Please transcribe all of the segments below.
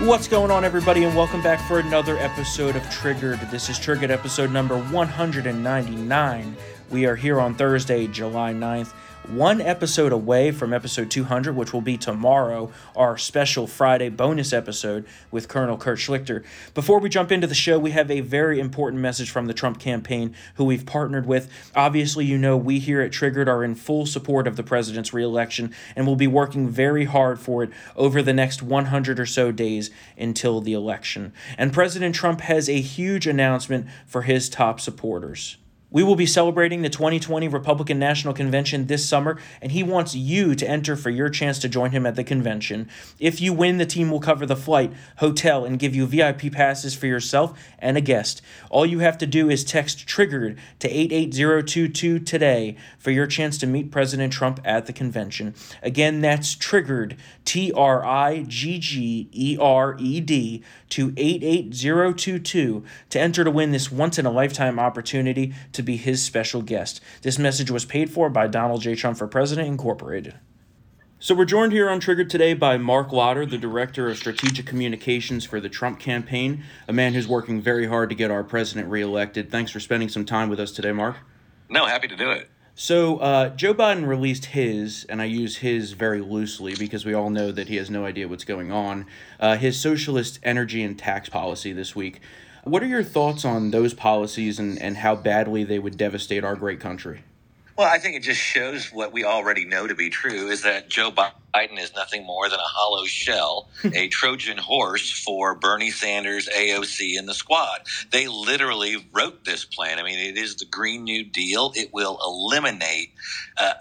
What's going on, everybody, and welcome back for another episode of Triggered. This is Triggered episode number 199. We are here on Thursday, July 9th one episode away from episode 200, which will be tomorrow, our special Friday bonus episode with Colonel Kurt Schlichter. Before we jump into the show, we have a very important message from the Trump campaign, who we've partnered with. Obviously, you know, we here at Triggered are in full support of the president's reelection and will be working very hard for it over the next 100 or so days until the election. And President Trump has a huge announcement for his top supporters. We will be celebrating the 2020 Republican National Convention this summer, and he wants you to enter for your chance to join him at the convention. If you win, the team will cover the flight, hotel, and give you VIP passes for yourself and a guest. All you have to do is text TRIGGERED to 88022 today for your chance to meet President Trump at the convention. Again, that's TRIGGERED, T R I G G E R E D, to 88022 to enter to win this once in a lifetime opportunity to to be his special guest. This message was paid for by Donald J. Trump for President Incorporated. So we're joined here on Triggered today by Marc Lotter, the Director of Strategic Communications for the Trump campaign, a man who's working very hard to get our president reelected. Thanks for spending some time with us today, Mark. No, happy to do it. So, uh, Joe Biden released his, and I use his very loosely because we all know that he has no idea what's going on, uh, his socialist energy and tax policy this week. What are your thoughts on those policies and, and how badly they would devastate our great country? Well, I think it just shows what we already know to be true is that Joe Biden is nothing more than a hollow shell, a Trojan horse for Bernie Sanders, AOC, and the squad. They literally wrote this plan. I mean, it is the Green New Deal. It will eliminate uh,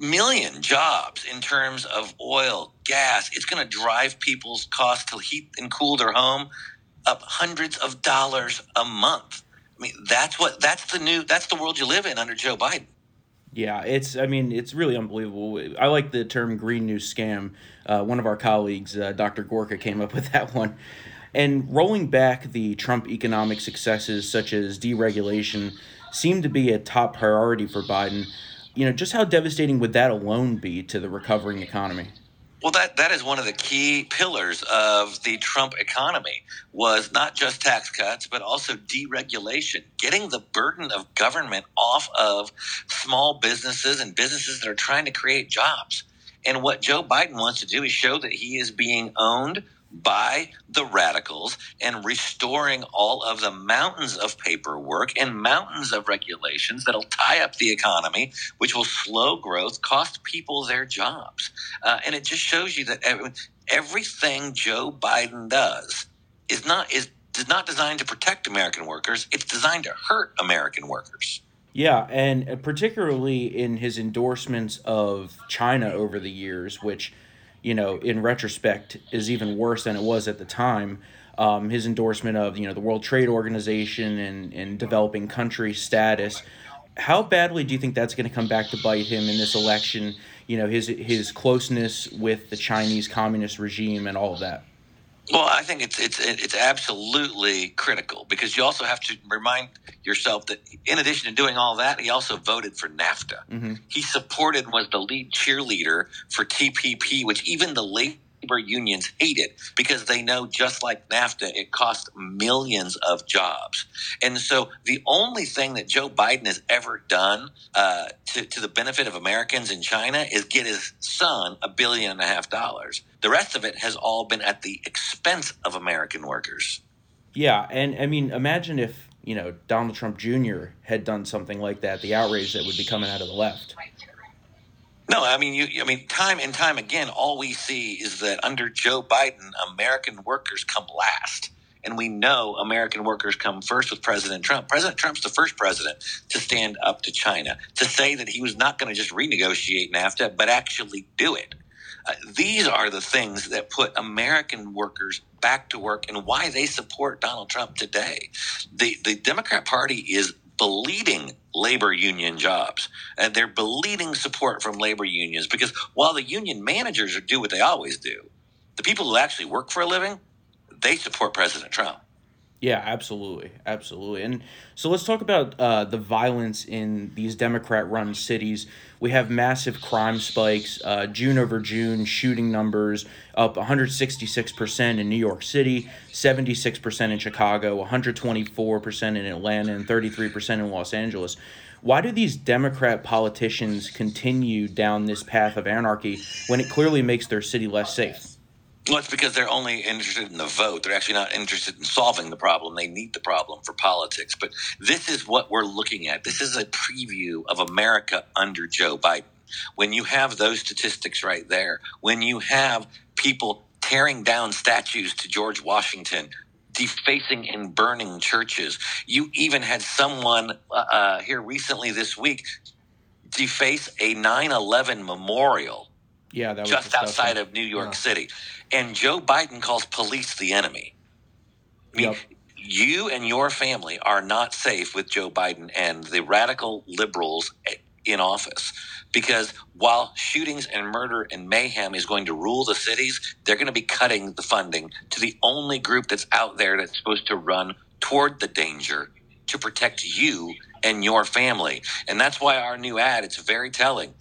million jobs in terms of oil, gas. It's going to drive people's costs to heat and cool their home up hundreds of dollars a month. I mean, that's what that's the new that's the world you live in under Joe Biden. Yeah, it's I mean it's really unbelievable. I like the term green new scam. Uh, one of our colleagues, uh, Dr. Gorka, came up with that one. And rolling back the Trump economic successes such as deregulation seemed to be a top priority for Biden. You know, just how devastating would that alone be to the recovering economy? Well, that, that is one of the key pillars of the Trump economy was not just tax cuts, but also deregulation, getting the burden of government off of small businesses and businesses that are trying to create jobs. And what Joe Biden wants to do is show that he is being owned by the radicals and restoring all of the mountains of paperwork and mountains of regulations that'll tie up the economy, which will slow growth, cost people their jobs. Uh, and it just shows you that everything Joe Biden does is not is is not designed to protect American workers. It's designed to hurt American workers. Yeah, and particularly in his endorsements of China over the years, which you know, in retrospect, is even worse than it was at the time. Um, his endorsement of you know the World Trade Organization and, and developing country status. How badly do you think that's going to come back to bite him in this election? You know his his closeness with the Chinese communist regime and all of that. Well, I think it's it's it's absolutely critical because you also have to remind yourself that in addition to doing all that, he also voted for NAFTA. Mm-hmm. He supported was the lead cheerleader for TPP, which even the late labor unions hate it because they know just like NAFTA, it cost millions of jobs. And so the only thing that Joe Biden has ever done uh, to, to the benefit of Americans in China is get his son a billion and a half dollars. The rest of it has all been at the expense of American workers. Yeah, and I mean, imagine if you know Donald Trump Jr. had done something like that, the outrage that would be coming out of the left. No, I mean you. I mean, time and time again, all we see is that under Joe Biden, American workers come last, and we know American workers come first with President Trump. President Trump's the first president to stand up to China to say that he was not going to just renegotiate NAFTA, but actually do it. Uh, these are the things that put American workers back to work and why they support Donald Trump today. The the Democrat Party is bleeding labor union jobs. And they're bleeding support from labor unions because while the union managers do what they always do, the people who actually work for a living, they support President Trump. Yeah, absolutely, absolutely. And so let's talk about uh, the violence in these Democrat-run cities. We have massive crime spikes. Uh, June over June, shooting numbers up 166% in New York City, 76% in Chicago, 124% in Atlanta, and 33% in Los Angeles. Why do these Democrat politicians continue down this path of anarchy when it clearly makes their city less safe? Well, it's because they're only interested in the vote. They're actually not interested in solving the problem. They need the problem for politics. But this is what we're looking at. This is a preview of America under Joe Biden. When you have those statistics right there, when you have people tearing down statues to George Washington, defacing and burning churches, you even had someone uh, uh here recently this week deface a 9 11 memorial yeah, that just outside of New York yeah. City. And Joe Biden calls police the enemy. I mean, yep. you and your family are not safe with Joe Biden and the radical liberals in office. Because while shootings and murder and mayhem is going to rule the cities, they're going to be cutting the funding to the only group that's out there that's supposed to run toward the danger to protect you and your family. And that's why our new ad, it's very telling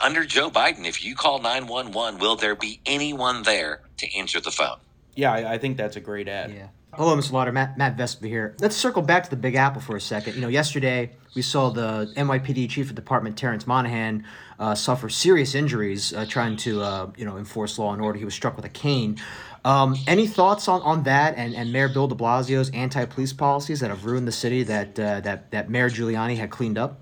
under Joe Biden, if you call 911, will there be anyone there to answer the phone? Yeah, I, I think that's a great ad. Yeah. Hello, Mr. Lotter. Matt, Matt Vespa here. Let's circle back to the Big Apple for a second. You know, yesterday we saw the NYPD Chief of Department, Terrence Monahan, uh, suffer serious injuries uh, trying to, uh, you know, enforce law and order. He was struck with a cane. Um, any thoughts on, on that and, and Mayor Bill de Blasio's anti-police policies that have ruined the city that, uh, that, that Mayor Giuliani had cleaned up?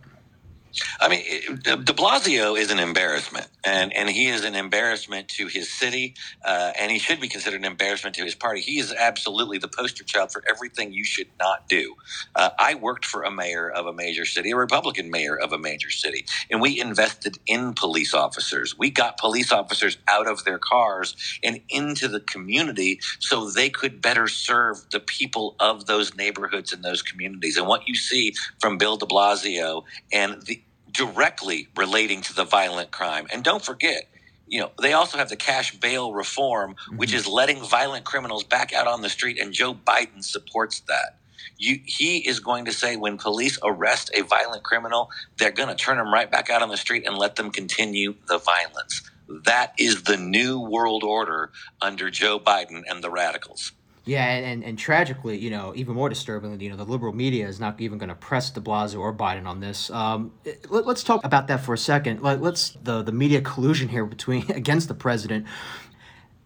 I mean, De Blasio is an embarrassment, and, and he is an embarrassment to his city, uh, and he should be considered an embarrassment to his party. He is absolutely the poster child for everything you should not do. Uh, I worked for a mayor of a major city, a Republican mayor of a major city, and we invested in police officers. We got police officers out of their cars and into the community so they could better serve the people of those neighborhoods and those communities. And what you see from Bill de Blasio and the directly relating to the violent crime. And don't forget, you know, they also have the cash bail reform, mm-hmm. which is letting violent criminals back out on the street, and Joe Biden supports that. You, he is going to say when police arrest a violent criminal, they're going to turn them right back out on the street and let them continue the violence. That is the new world order under Joe Biden and the radicals. Yeah, and, and, and, tragically, you know, even more disturbingly, you know, the liberal media is not even going to press De Blasio or Biden on this. Um, let, us talk about that for a second. Let, us the the media collusion here between against the president,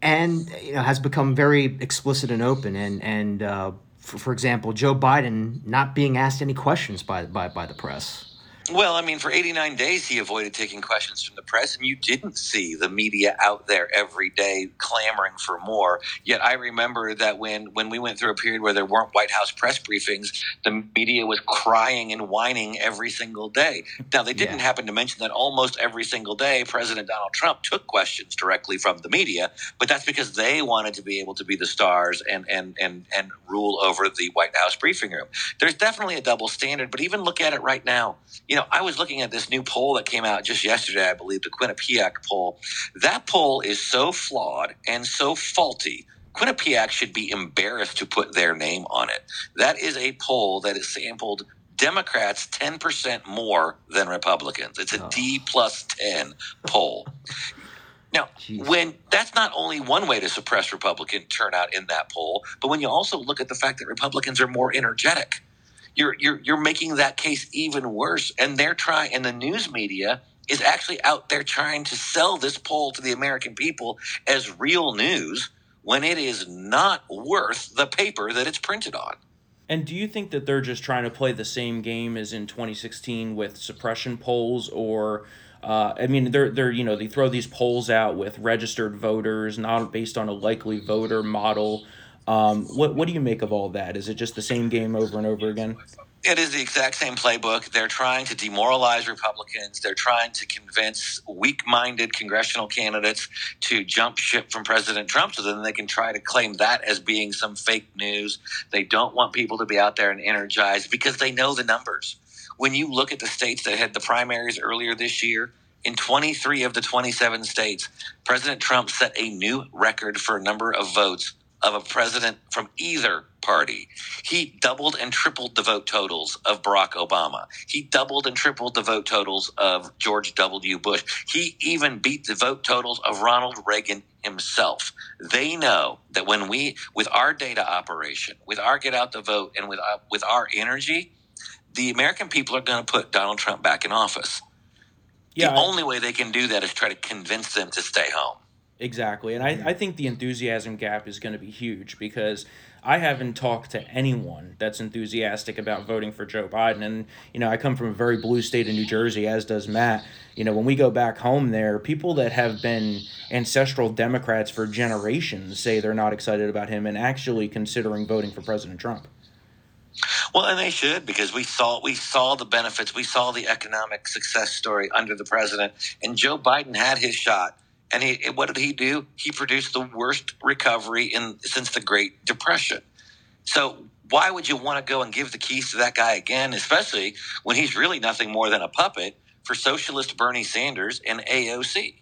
and you know, has become very explicit and open. And and uh, for, for example, Joe Biden not being asked any questions by by by the press. Well, I mean, for 89 days, he avoided taking questions from the press, and you didn't see the media out there every day clamoring for more. Yet I remember that when, when we went through a period where there weren't White House press briefings, the media was crying and whining every single day. Now, they didn't yeah. happen to mention that almost every single day, President Donald Trump took questions directly from the media, but that's because they wanted to be able to be the stars and, and, and, and rule over the White House briefing room. There's definitely a double standard, but even look at it right now you know, I was looking at this new poll that came out just yesterday, I believe, the Quinnipiac poll. That poll is so flawed and so faulty. Quinnipiac should be embarrassed to put their name on it. That is a poll that is sampled Democrats 10% more than Republicans. It's a oh. D plus 10 poll. Now, Jeez. when that's not only one way to suppress Republican turnout in that poll, but when you also look at the fact that Republicans are more energetic you're you're you're making that case even worse. And they're trying, and the news media is actually out there trying to sell this poll to the American people as real news when it is not worth the paper that it's printed on. And do you think that they're just trying to play the same game as in 2016 with suppression polls, or uh, I mean, they're they're you know they throw these polls out with registered voters, not based on a likely voter model. Um, what what do you make of all that? Is it just the same game over and over again? It is the exact same playbook. They're trying to demoralize Republicans. They're trying to convince weak minded congressional candidates to jump ship from President Trump so then they can try to claim that as being some fake news. They don't want people to be out there and energized because they know the numbers. When you look at the states that had the primaries earlier this year, in 23 of the 27 states, President Trump set a new record for a number of votes of a president from either party. He doubled and tripled the vote totals of Barack Obama. He doubled and tripled the vote totals of George W. Bush. He even beat the vote totals of Ronald Reagan himself. They know that when we, with our data operation, with our get out the vote, and with, uh, with our energy, the American people are going to put Donald Trump back in office. Yeah, the I, only way they can do that is try to convince them to stay home. Exactly. And I, I think the enthusiasm gap is going to be huge because I haven't talked to anyone that's enthusiastic about voting for Joe Biden. And, you know, I come from a very blue state of New Jersey, as does Matt. You know, when we go back home there, people that have been ancestral Democrats for generations say they're not excited about him and actually considering voting for President Trump. Well, and they should because we saw we saw the benefits, we saw the economic success story under the president, and Joe Biden had his shot and he, what did he do? He produced the worst recovery in since the Great Depression. So why would you want to go and give the keys to that guy again, especially when he's really nothing more than a puppet for socialist Bernie Sanders and AOC?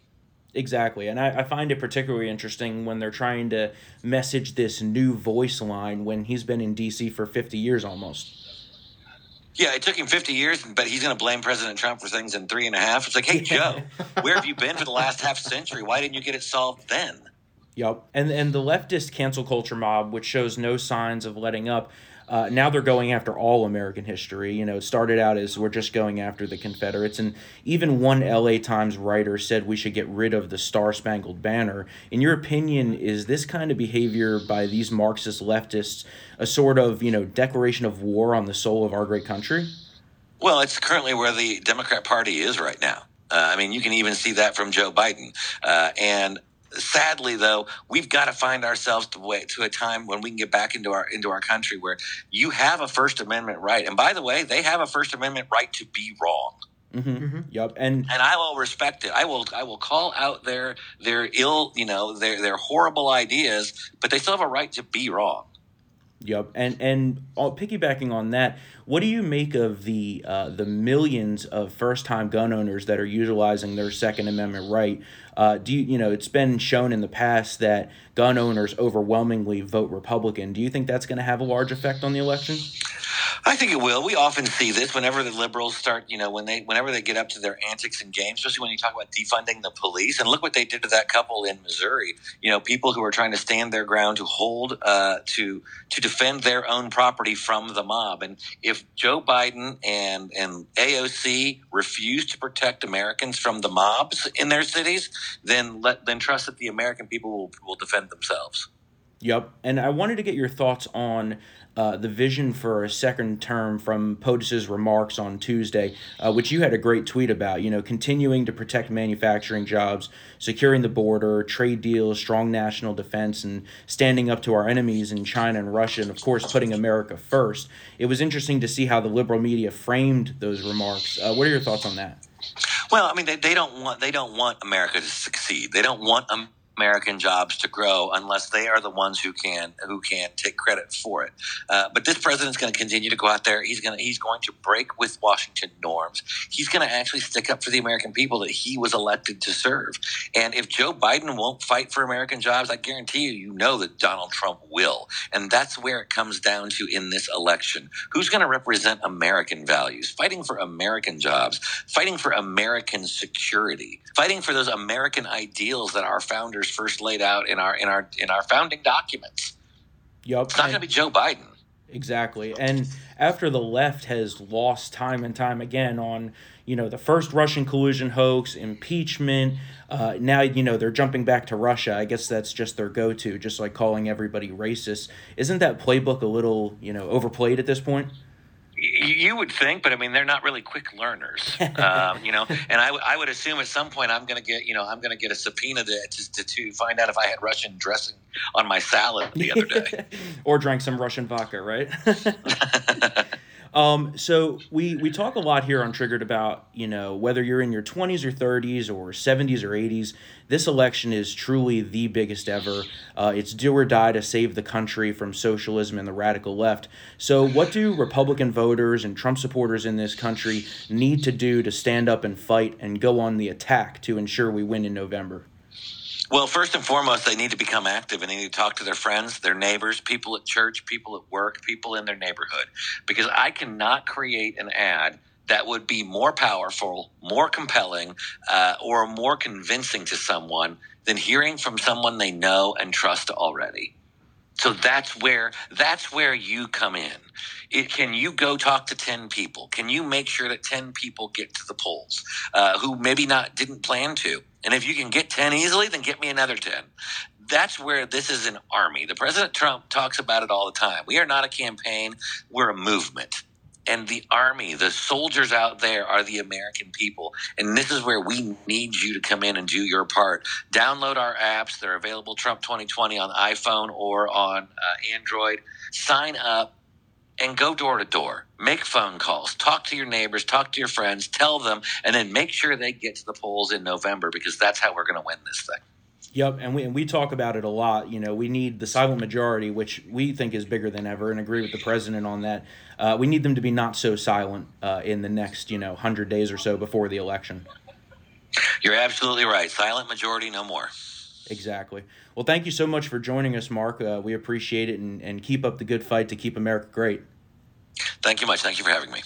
Exactly. And I, I find it particularly interesting when they're trying to message this new voice line when he's been in DC for 50 years almost. Yeah, it took him 50 years, but he's going to blame President Trump for things in three and a half. It's like, hey, Joe, where have you been for the last half century? Why didn't you get it solved then? Yep. And, and the leftist cancel culture mob, which shows no signs of letting up, uh, now they're going after all American history. You know, it started out as we're just going after the Confederates, and even one LA Times writer said we should get rid of the Star Spangled Banner. In your opinion, is this kind of behavior by these Marxist leftists a sort of, you know, declaration of war on the soul of our great country? Well, it's currently where the Democrat Party is right now. Uh, I mean, you can even see that from Joe Biden. Uh, and sadly though we've got to find ourselves to wait to a time when we can get back into our into our country where you have a first amendment right and by the way they have a first amendment right to be wrong Mm-hmm. Mm-hmm. Yep, and and I will respect it. I will I will call out their their ill, you know, their their horrible ideas, but they still have a right to be wrong. Yep, and and piggybacking on that, what do you make of the uh, the millions of first time gun owners that are utilizing their Second Amendment right? Uh, do you you know it's been shown in the past that gun owners overwhelmingly vote Republican. Do you think that's going to have a large effect on the election? I think it will. We often see this whenever the liberals start, you know, when they whenever they get up to their antics and games, especially when you talk about defunding the police. And look what they did to that couple in Missouri. You know, people who are trying to stand their ground to hold uh, to to defend their own property from the mob. And if Joe Biden and and AOC refuse to protect Americans from the mobs in their cities, then let then trust that the American people will will defend themselves. Yep. And I wanted to get your thoughts on uh, the vision for a second term from POTUS's remarks on Tuesday, uh, which you had a great tweet about. You know, continuing to protect manufacturing jobs, securing the border, trade deals, strong national defense, and standing up to our enemies in China and Russia, and of course, putting America first. It was interesting to see how the liberal media framed those remarks. Uh, what are your thoughts on that? Well, I mean, they, they don't want they don't want America to succeed. They don't want um, American jobs to grow unless they are the ones who can who can take credit for it. Uh, but this president's going to continue to go out there. He's going he's going to break with Washington norms. He's going to actually stick up for the American people that he was elected to serve. And if Joe Biden won't fight for American jobs, I guarantee you, you know that Donald Trump will. And that's where it comes down to in this election. Who's going to represent American values? Fighting for American jobs, fighting for American security, fighting for those American ideals that our founders first laid out in our in our in our founding documents. Yep. It's not going to be Joe Biden. Exactly. And after the left has lost time and time again on, you know, the first Russian collusion hoax, impeachment, uh, now, you know, they're jumping back to Russia. I guess that's just their go to, just like calling everybody racist. Isn't that playbook a little, you know, overplayed at this point? You would think, but I mean, they're not really quick learners, um, you know. And I, w- I would assume at some point I'm going to get, you know, I'm going to get a subpoena to, to, to find out if I had Russian dressing on my salad the other day, or drank some Russian vodka, right? Um, so we we talk a lot here on Triggered about you know whether you're in your 20s or 30s or 70s or 80s. This election is truly the biggest ever. Uh, it's do or die to save the country from socialism and the radical left. So what do Republican voters and Trump supporters in this country need to do to stand up and fight and go on the attack to ensure we win in November? Well, first and foremost, they need to become active and they need to talk to their friends, their neighbors, people at church, people at work, people in their neighborhood. Because I cannot create an ad that would be more powerful, more compelling, uh, or more convincing to someone than hearing from someone they know and trust already. So that's where that's where you come in. It, can you go talk to ten people? Can you make sure that ten people get to the polls uh, who maybe not didn't plan to? And if you can get ten easily, then get me another ten. That's where this is an army. The President Trump talks about it all the time. We are not a campaign; we're a movement and the army, the soldiers out there are the American people. And this is where we need you to come in and do your part. Download our apps. They're available Trump 2020 on iPhone or on uh, Android. Sign up and go door to door. Make phone calls. Talk to your neighbors. Talk to your friends. Tell them. And then make sure they get to the polls in November because that's how we're going to win this thing. Yep, and we and we talk about it a lot. You know, we need the silent majority, which we think is bigger than ever, and agree with the president on that. Uh, we need them to be not so silent uh, in the next, you know, hundred days or so before the election. You're absolutely right. Silent majority, no more. Exactly. Well, thank you so much for joining us, Mark. Uh, we appreciate it, and, and keep up the good fight to keep America great. Thank you much. Thank you for having me.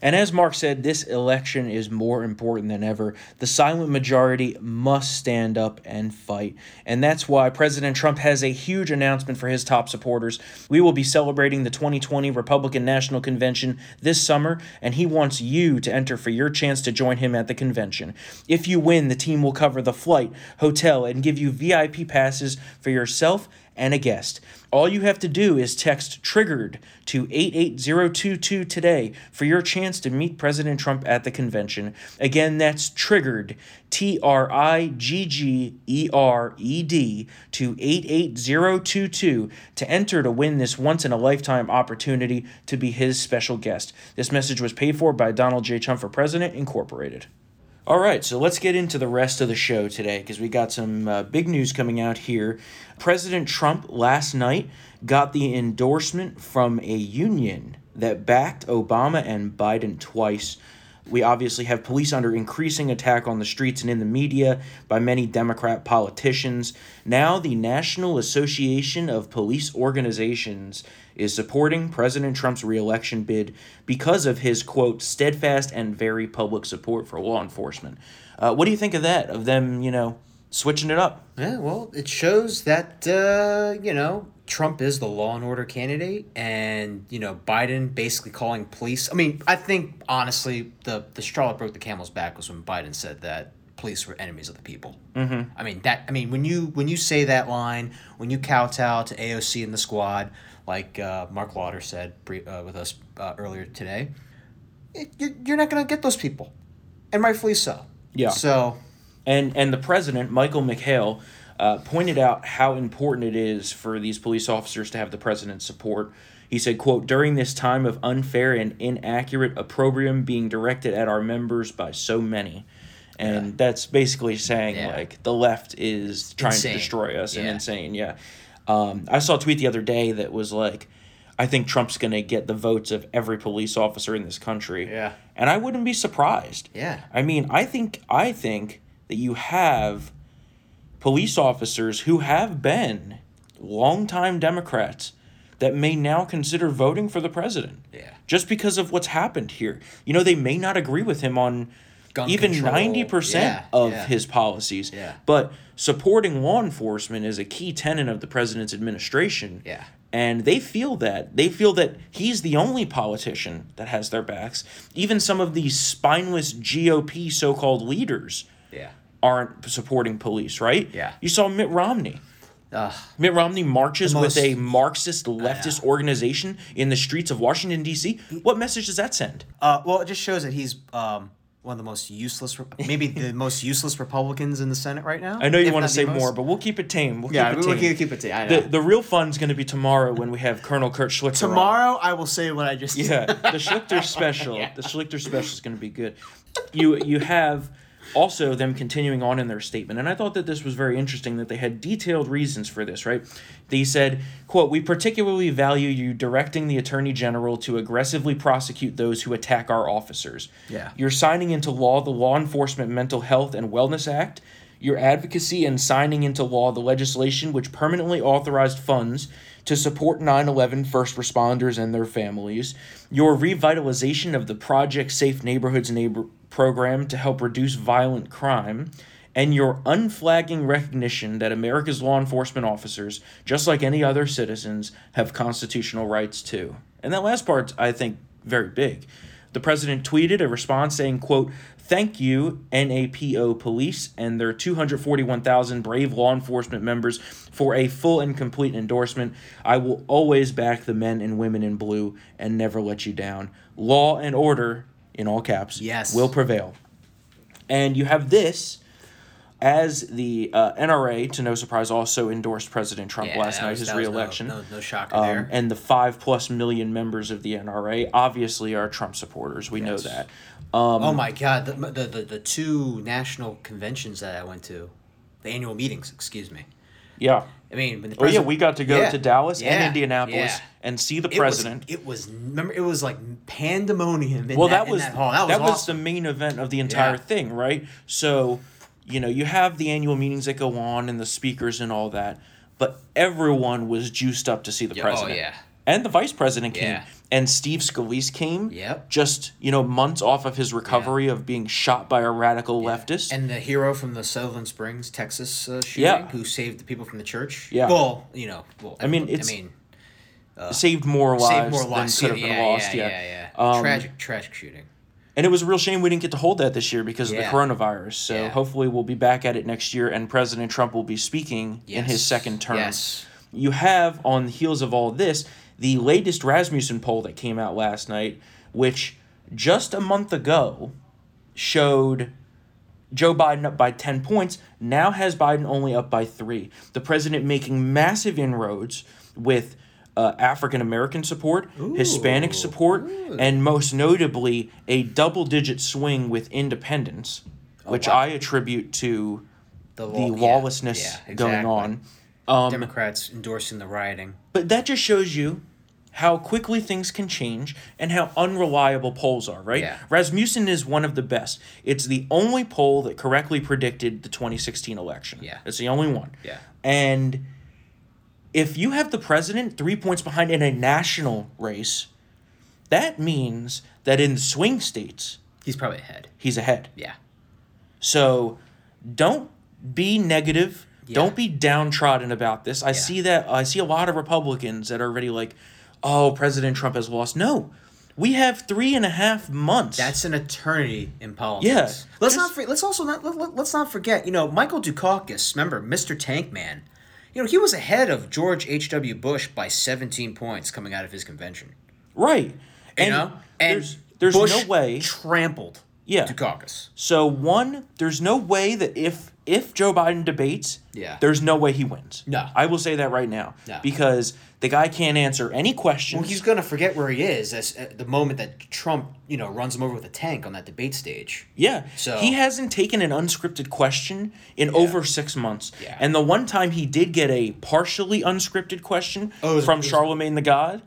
And as Mark said, this election is more important than ever. The silent majority must stand up and fight. And that's why President Trump has a huge announcement for his top supporters. We will be celebrating the 2020 Republican National Convention this summer, and he wants you to enter for your chance to join him at the convention. If you win, the team will cover the flight, hotel, and give you VIP passes for yourself and a guest. All you have to do is text TRIGGERED to 88022 today for your chance to meet President Trump at the convention. Again, that's TRIGGERED, T R I G G E R E D, to 88022 to enter to win this once in a lifetime opportunity to be his special guest. This message was paid for by Donald J. Trump for President, Incorporated. All right, so let's get into the rest of the show today because we got some uh, big news coming out here. President Trump last night got the endorsement from a union that backed Obama and Biden twice. We obviously have police under increasing attack on the streets and in the media by many Democrat politicians. Now, the National Association of Police Organizations is supporting President Trump's reelection bid because of his, quote, steadfast and very public support for law enforcement. Uh, what do you think of that? Of them, you know, switching it up? Yeah, well, it shows that, uh, you know, Trump is the law and order candidate, and you know Biden basically calling police. I mean, I think honestly, the the straw that broke the camel's back was when Biden said that police were enemies of the people. Mm-hmm. I mean that. I mean when you when you say that line, when you kowtow to AOC and the squad, like uh, Marc Lotter said uh, with us uh, earlier today, it, you're not going to get those people, and rightfully so. Yeah. So, and and the president, Michael McHale, uh, pointed out how important it is for these police officers to have the president's support. He said, "quote During this time of unfair and inaccurate opprobrium being directed at our members by so many." And yeah. that's basically saying yeah. like the left is trying insane. to destroy us yeah. and insane. Yeah. Um, I saw a tweet the other day that was like, I think Trump's going to get the votes of every police officer in this country. Yeah. And I wouldn't be surprised. Yeah. I mean, I think I think that you have police officers who have been longtime Democrats that may now consider voting for the president. Yeah. Just because of what's happened here. You know, they may not agree with him on Gun even control. 90% yeah, of yeah. his policies. Yeah. But supporting law enforcement is a key tenet of the president's administration. Yeah. And they feel that. They feel that he's the only politician that has their backs. Even some of these spineless GOP so called leaders yeah. aren't supporting police, right? Yeah. You saw Mitt Romney. Mitt Romney marches most, with a Marxist leftist organization in the streets of Washington, D.C. What message does that send? Uh, well, it just shows that he's um, one of the most useless, maybe the most useless Republicans in the Senate right now. I know you want to say more, but we'll keep it tame. We'll yeah, keep it tame. we'll keep it tame. The, the real fun's going to be tomorrow when we have Colonel Kurt Schlichter. Tomorrow, on. I will say what I just. Yeah, the Schlichter special. yeah. The Schlichter special is going to be good. You you have also them continuing on in their statement and i thought that this was very interesting that they had detailed reasons for this right? They said quote we particularly value you directing the attorney general to aggressively prosecute those who attack our officers. Yeah. You're signing into law the law enforcement mental health and wellness act. Your advocacy and signing into law the legislation which permanently authorized funds to support 9 11 first responders and their families, your revitalization of the Project Safe Neighborhoods neighbor program to help reduce violent crime, and your unflagging recognition that America's law enforcement officers, just like any other citizens, have constitutional rights too. And that last part, I think, very big. The president tweeted a response saying, quote, Thank you, NAPO police and their 241,000 brave law enforcement members for a full and complete endorsement. I will always back the men and women in blue and never let you down. Law and order, in all caps, Yes. will prevail. And you have this as the uh, NRA, to no surprise, also endorsed President Trump Yeah, last night, was- his was no- reelection. No, no, shocker Um, there. and the five plus million members of the NRA obviously are Trump supporters. We know that. Um, oh my God, the, the the the two national conventions that I went to, the annual meetings. Excuse me. yeah. I mean, when the Oh yeah, we got to go Yeah, to Dallas and Indianapolis yeah. and see the It was- president. It was, remember it was like pandemonium. In well, that, that was that. That was that was the main event of the entire Yeah. thing, right? So, you know, you have the annual meetings that go on and the speakers and all that, but everyone was juiced up to see the Yeah, oh, president. yeah. And the vice president came, Yeah. And Steve Scalise came. Yep. Just you know, months off of his recovery of being shot by a radical leftist. And the hero from the Sutherland Springs, Texas uh, shooting, Yeah. who saved the people from the church. Yeah. Well, you know, well, I mean, it's- I mean, saved more lives saved more lives. than could have been yeah, lost. Yeah, Yeah, yeah, yeah. Um, tragic, tragic shooting. And it was a real shame we didn't get to hold that this year because of the coronavirus. So Yeah. hopefully we'll be back at it next year, and President Trump will be speaking in his second term. Yes. You have on the heels of all this the latest Rasmussen poll that came out last night, which just a month ago showed Joe Biden up by 10 points, now has Biden only up by three. The president making massive inroads with uh, African American support, Hispanic support, ooh. and most notably, a double digit swing with independents, which Oh, wow. I attribute to the law- yeah, lawlessness yeah, going exactly. on. Um, Democrats endorsing the rioting. but that just shows you how quickly things can change and how unreliable polls are, right? Yeah. Rasmussen is one of the best. It's the only poll that correctly predicted the 2016 election. Yeah. It's the only one. Yeah. And if you have the president three points behind in a national race, that means that in the swing states, He's probably ahead. he's ahead. Yeah. So don't be negative. Yeah. Don't be downtrodden about this. I see that I see a lot of Republicans that are already like, oh, President Trump has lost. No. We have three and a half months. That's an eternity in politics. Yeah, Let's not. For, let's also not. Let, let's not forget. You know, Michael Dukakis. Remember, Mr. Tank Man. You know, he was ahead of George H. W. Bush by 17 points coming out of his convention. right. You And know, and there's there's Bush no way. trampled. Yeah. Dukakis. So one, there's no way that if if Joe Biden debates, Yeah. there's no way he wins. No. I will say that right now. No. Because the guy can't answer any questions. Well, he's gonna forget where he is as at the moment that Trump, you know, runs him over with a tank on that debate stage. Yeah. So- he hasn't taken an unscripted question in over six months. Yeah. And the one time he did get a partially unscripted question Oh, was- from was- Charlemagne the God,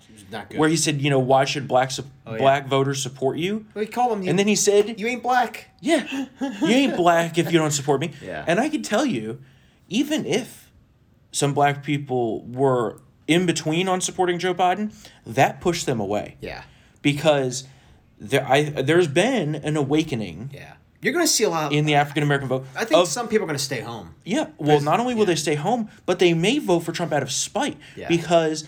where he said, you know, why should black su- Oh, yeah. black voters support you? We call him. And then he said, "You ain't black." yeah, you ain't black if you don't support me. Yeah. And I can tell you, even if some black people were in between on supporting Joe Biden, that pushed them away Yeah. because there I there's been an awakening Yeah. You're gonna see a lot. in the African American vote. I think of- some people are gonna stay home. Yeah. Well, not only will yeah. they stay home, but they may vote for Trump out of spite Yeah. because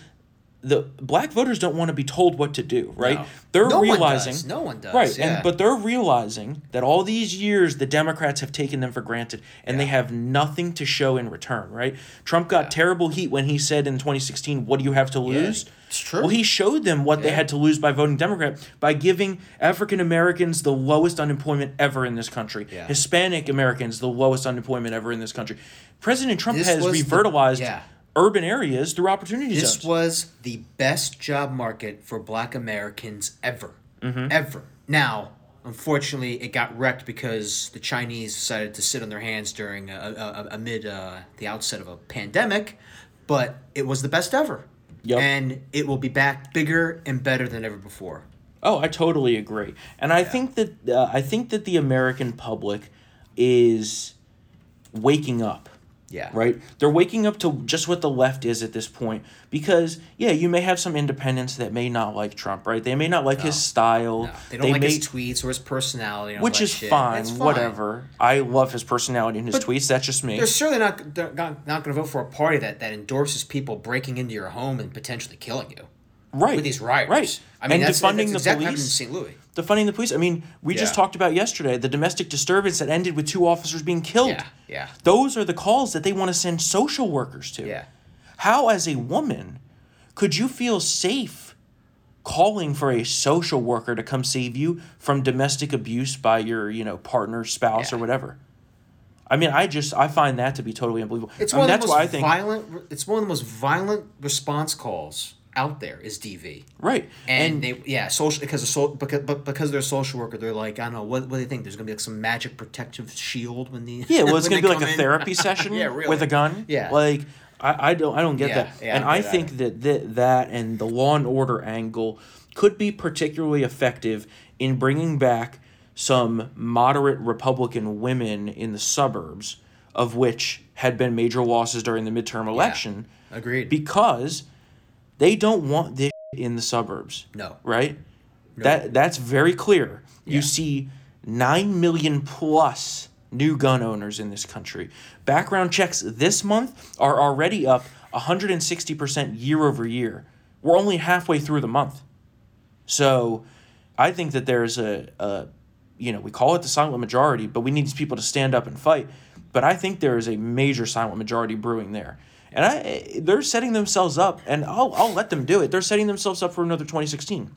the black voters don't want to be told what to do, right? No. They're No one realizing does. No one does, Right. yeah. And but they're realizing that all these years the Democrats have taken them for granted and they have nothing to show in return, right? Trump got terrible heat when he said in 2016, "What do you have to lose?" it's true. Well, he showed them what they had to lose by voting Democrat by giving African Americans the lowest unemployment ever in this country. Yeah. Hispanic Americans the lowest unemployment ever in this country. President Trump This has the- revitalized yeah. Urban areas through opportunity This zones. was the best job market for Black Americans ever, Mm-hmm. ever. Now, unfortunately, it got wrecked because the Chinese decided to sit on their hands during a, a, a, amid uh, the outset of a pandemic. But it was the best ever, Yep. and it will be back bigger and better than ever before. Oh, I totally agree, and I think that uh, I think that the American public is waking up. Yeah. Right? They're waking up to just what the left is at this point because yeah, you may have some independents that may not like Trump, right? They may not like his style. No, they don't like may, his tweets or his personality, which is fine, fine. whatever. I love his personality and his But tweets. That's just me. They're certainly not they're not, not going to vote for a party that, that endorses people breaking into your home and potentially killing you right. with these rioters. Right. I mean, and that's, defunding that's the exactly happened in police. St. Louis. Defunding the police. I mean, we just talked about yesterday the domestic disturbance that ended with two officers being killed. Yeah, yeah. Those are the calls that they want to send social workers to. Yeah. How, as a woman, could you feel safe calling for a social worker to come save you from domestic abuse by your, you know, partner, spouse, Yeah. or whatever? I mean, I just I find that to be totally unbelievable. It's I mean, one of that's the most think violent. It's one of the most violent response calls out there. Is DV. right And, they yeah social because of so because but because they're a social worker they're like I don't know what what do they think there's gonna be like some magic protective shield when the Yeah, well, it's gonna be like a therapy session Yeah, really. with a gun. Yeah. like I, I don't I don't get Yeah, that, yeah, and I I think that, that that and the law and order angle could be particularly effective in bringing back some moderate Republican women in the suburbs, of which had been major losses during the midterm election, agreed because they don't want this in the suburbs no right? That that's very clear. You see 9 million plus new gun owners in this country. Background checks this month are already up 160% year over year. We're only halfway through the month. So, I think that there's a, a you know, we call it the silent majority, but we need these people to stand up and fight. But I think there is a major silent majority brewing there. And I they're setting themselves up and I'll I'll let them do it. They're setting themselves up for another 2016.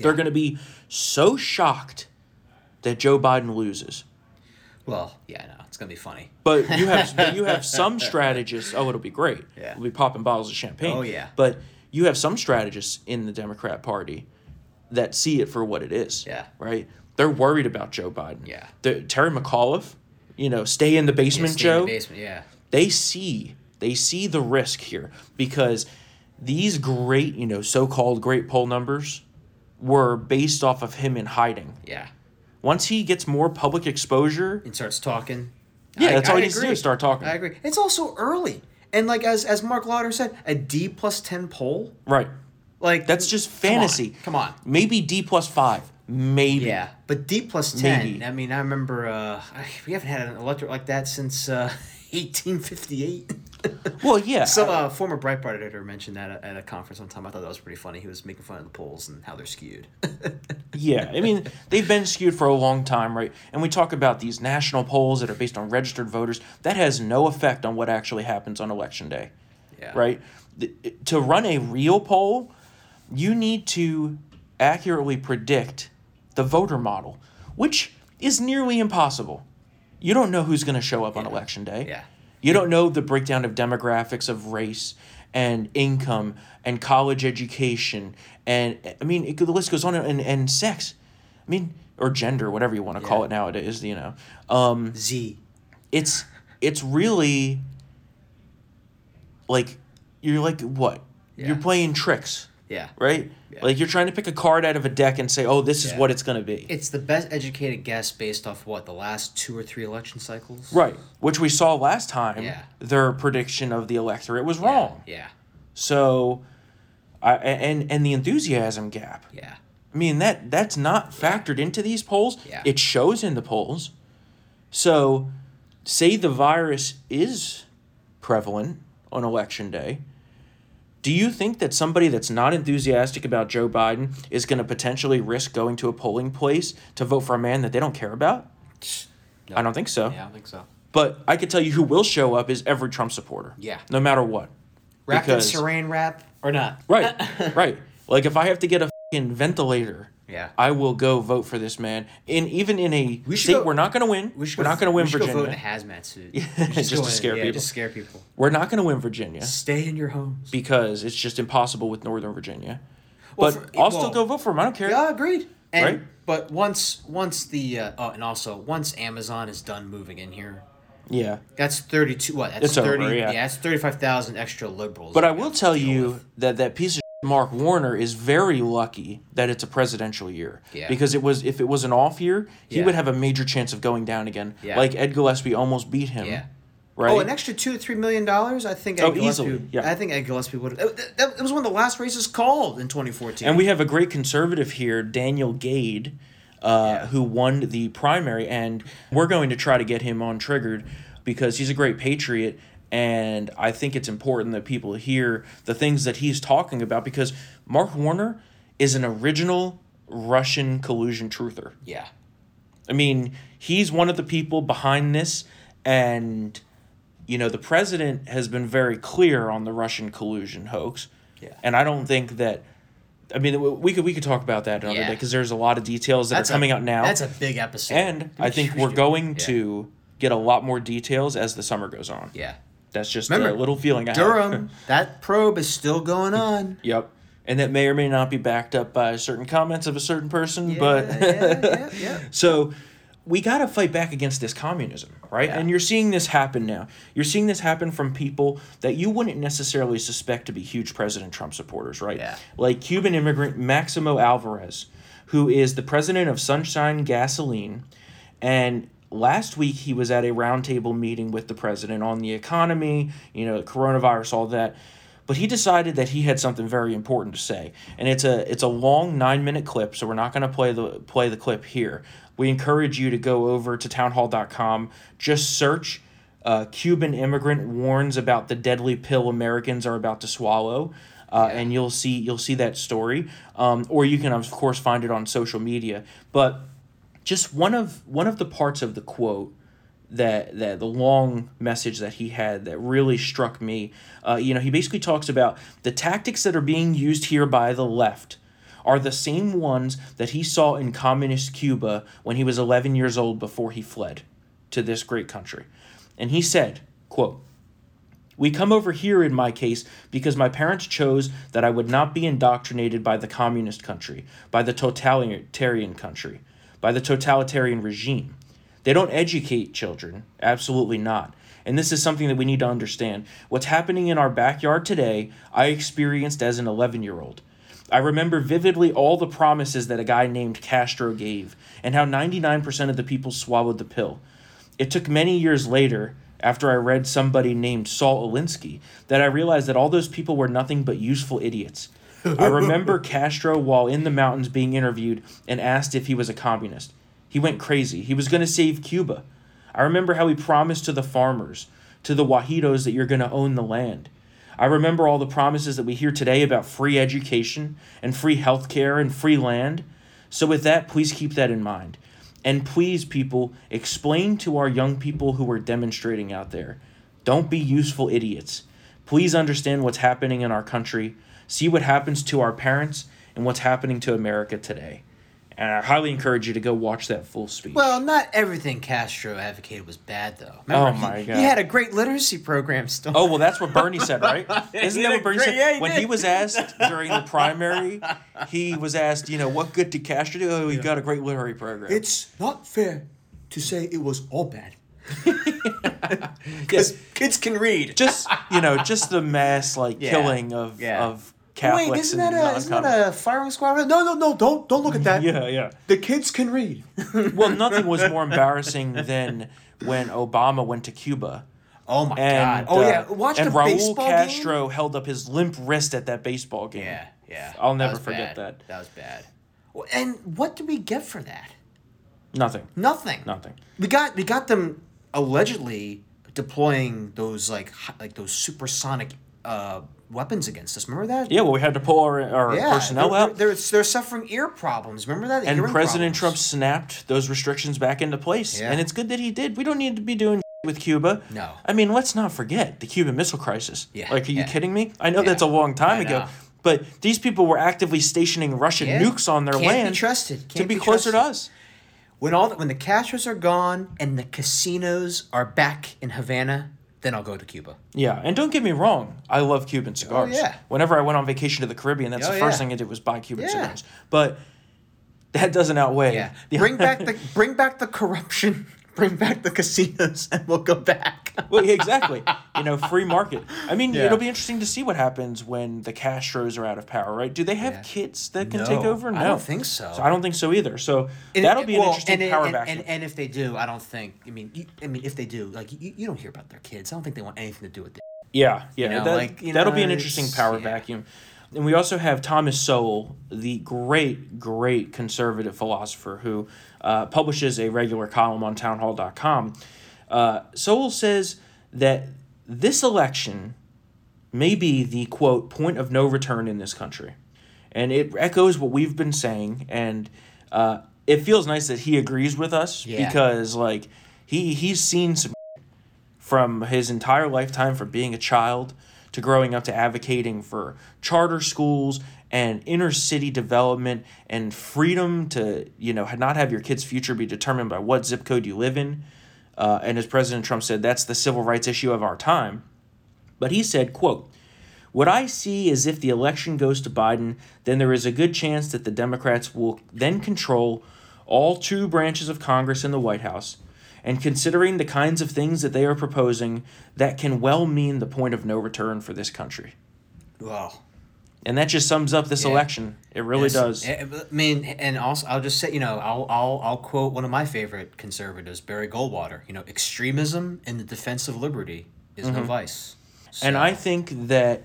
They're going to be so shocked that Joe Biden loses. well yeah no it's gonna be funny But you have but you have some strategists. Oh, it'll be great. Yeah. We'll be popping bottles of champagne. Oh, yeah. But you have some strategists in the Democrat Party that see it for what it is. Yeah. Right. They're worried about Joe Biden. Yeah. The, Terry McAuliffe, you know, stay in the Yeah, basement, stay in Joe the basement yeah they see they see the risk here because these great you know so-called great poll numbers were based off of him in hiding. Yeah. Once he gets more public exposure and starts talking. Yeah, I- that's all I he needs to do start talking. I agree. It's also early. And like as as Marc Lotter said a D plus ten poll? Right. Like that's just come on, fantasy. Come on. maybe d plus five. Maybe. Yeah, but D plus ten. Maybe. I mean, I remember uh, we haven't had an electorate like that since uh, 1858. well yeah Some uh, former Breitbart editor mentioned that at, a conference one time. I thought that was pretty funny. He was making fun of the polls and how they're skewed. Yeah, I mean, they've been skewed for a long time, right? And we talk about these national polls that are based on registered voters. That has no effect on what actually happens on election day, yeah. right? The- to run a real poll, you need to accurately predict the voter model, which is nearly impossible. You don't know who's going to show up on election day. Yeah. You don't know the breakdown of demographics of race and income and college education and I mean it, the list goes on and, and sex. I mean or gender, whatever you want to call it nowadays, you know. Um, Z. it's it's really like you're like what? Yeah. You're playing tricks, Yeah. right? Yeah. Like you're trying to pick a card out of a deck and say, "Oh, this is Yeah. what it's going to be." It's the best educated guess based off what the last two or three election cycles. right, which we saw last time. Yeah. Their prediction of the electorate was wrong. Yeah. So, I and and the enthusiasm gap. Yeah. I mean that that's not factored into these polls. Yeah. It shows in the polls. So, say the virus is prevalent on election day. Do you think that somebody that's not enthusiastic about Joe Biden is going to potentially risk going to a polling place to vote for a man that they don't care about? I don't think so. Yeah, I don't think so. But I could tell you who will show up is every Trump supporter. Yeah. No matter what. Rapid Because- saran wrap or not? Right. right. Like if I have to get a fucking ventilator, Yeah. I will go vote for this man. And even in a we state go, we're not going to win. We go- not going to win we should Virginia. Go vote in a hazmat suit. Yeah, just to in- scare yeah, people. Just scare people. we're not going to win Virginia Stay in your homes. because it's just impossible with Northern Virginia. Well, but for- I'll still go vote for him. I don't care. Yeah, agreed. And, Right? But once once the uh, oh, and also once Amazon is done moving in here, Yeah. that's thirty two. What? That's It's over, thirty. yeah. that's thirty five thousand extra liberals. But I will tell you with. that that piece of Mark Warner is very lucky that it's a presidential year. Yeah. Because it was if it was an off year, he Yeah. would have a major chance of going down again. Yeah. Like Ed Gillespie almost beat him. Yeah. right? Oh, an extra two to three million dollars. I think. Oh, Ed Gillespie- easily, yeah. I think Ed Gillespie would. That, that, that was one of the last races called in 2014. And we have a great conservative here, Daniel Gade, uh, Yeah. who won the primary, and we're going to try to get him on triggered because he's a great patriot. And I think it's important that people hear the things that he's talking about because Mark Warner is an original Russian collusion truther. yeah. I mean, he's one of the people behind this, and you know, the president has been very clear on the Russian collusion hoax. Yeah. And I don't think that. I mean, we could we could talk about that another Yeah. day because there's a lot of details that That's are coming a, out now, That's a big episode. and I think we're going to get a lot more details as the summer goes on. Yeah. That's just Remember, a little feeling I have. Durham. that probe is still going on. Yep. And that may or may not be backed up by certain comments of a certain person, Yeah, but yeah, yeah, yeah. So we got to fight back against this communism, right? Yeah. And you're seeing this happen now. You're seeing this happen from people that you wouldn't necessarily suspect to be huge President Trump supporters, right? Yeah. Like Cuban immigrant Maximo Alvarez, who is the president of Sunshine Gasoline. And last week he was at a roundtable meeting with the president on the economy, you know, coronavirus, all that. But he decided that he had something very important to say, and it's a it's a long nine minute clip, so we're not going to play the play the clip here. We encourage you to go over to townhall.com, just search uh, Cuban immigrant warns about the deadly pill Americans are about to swallow, uh, and you'll see you'll see that story. Um, or you can of course find it on social media. But just one of one of the parts of the quote that that the long message that he had that really struck me. Uh, you know, he basically talks about the tactics that are being used here by the left are the same ones that he saw in communist Cuba when he was 11 years old before he fled to this great country. And he said, quote, we come over here in my case because my parents chose that I would not be indoctrinated by the communist country, by the totalitarian country, by the totalitarian regime. They don't educate children, absolutely not. And this is something that we need to understand. What's happening in our backyard today, I experienced as an 11 year old. I remember vividly all the promises that a guy named Castro gave, and how 99% of the people swallowed the pill. It took many years later, after I read somebody named Saul Alinsky, that I realized that all those people were nothing but useful idiots. I remember Castro while in the mountains being interviewed and asked if he was a communist. He went crazy. He was going to save Cuba. I remember how he promised to the farmers, to the guajiros, that you're going to own the land. I remember all the promises that we hear today about free education and free health care and free land. So, with that, please keep that in mind. And please, people, explain to our young people who are demonstrating out there don't be useful idiots. Please understand what's happening in our country, see what happens to our parents, and what's happening to America today. And I highly encourage you to go watch that full speech. Well, not everything Castro advocated was bad, though. Oh, my He God. He had a great literacy program still. Oh well, that's what Bernie said, right? Isn't that what Bernie great- said yeah, he when did. he was asked during the primary? He was asked, you know, what good did Castro do? Oh, he got a great literary program. It's not fair to say it was all bad. yes, kids can read. just you know, just the mass like Yeah. killing of Yeah. of Catholics Wait, isn't that a isn't that a firing squad? No, no, no! Don't don't look at that. Yeah, yeah. The kids can read. Well, nothing was more embarrassing than when Obama went to Cuba. Oh my And, god! Oh uh, yeah, watch and the Raul baseball Castro held up his limp wrist at that baseball game. game. Yeah, yeah. I'll never was forget bad. that. That was bad. And what did we get for that? Nothing. Nothing. Nothing. We got we got them allegedly deploying those like like those supersonic uh, weapons against us. Remember that? Yeah, well, we had to pull our, our Yeah, personnel they're, out. They're, they're, they're suffering ear problems. Remember that? and Hearing President Trump snapped those restrictions back into place. Yeah. And it's good that he did. We don't need to be doing with Cuba. No. I mean, let's not forget the Cuban Missile Crisis. Yeah, Like, are you yeah. kidding me? I know that's a long time ago. But these people were actively stationing Russian nukes on their Can't land be trusted. to Can't be, be closer to us. When all the, when the Castros are gone and the casinos are back in Havana, then I'll go to Cuba. Yeah, and don't get me wrong, I love Cuban oh, cigars. Oh, yeah. Whenever I went on vacation to the Caribbean, that's Oh, the first yeah. thing I did was buy Cuban Yeah. cigars. But that doesn't outweigh. Yeah. the- Bring back the bring back the corruption. Bring back the casinos and we'll go back. well, yeah, exactly. You know, free market. I mean, Yeah. it'll be interesting to see what happens when the Castros are out of power, right? Do they have Yeah. kids that can take over? No, I don't think so. I don't think so either. So And- that'll be an well, interesting and, power and, vacuum. And, and if they do, I don't think. I mean, you, I mean, if they do, like you, you don't hear about their kids. I don't think they want anything to do with it. Yeah, yeah, know, that, like, you that'll know, be an interesting power yeah. vacuum. And we also have Thomas Sowell, the great, great conservative philosopher who uh, publishes a regular column on townhall.com. Uh, Sowell says that this election may be the quote point of no return in this country. And it echoes what we've been saying. And uh, it feels nice that he agrees with us Yeah. because, like, he, he's seen some from his entire lifetime from being a child to growing up to advocating for charter schools and inner city development and freedom to you know not have your kid's future be determined by what zip code you live in uh, and as president trump said that's the civil rights issue of our time but he said quote what I see is if the election goes to Biden, then there is a good chance that the Democrats will then control all two branches of Congress and the White House. And considering the kinds of things that they are proposing, that can well mean the point of no return for this country. Well, And that just sums up this Yeah. election. It really does. I mean, and also I'll just say, you know, I'll I'll I'll quote one of my favorite conservatives, Barry Goldwater. You know, extremism in the defense of liberty is no vice. Mm-hmm. And I think that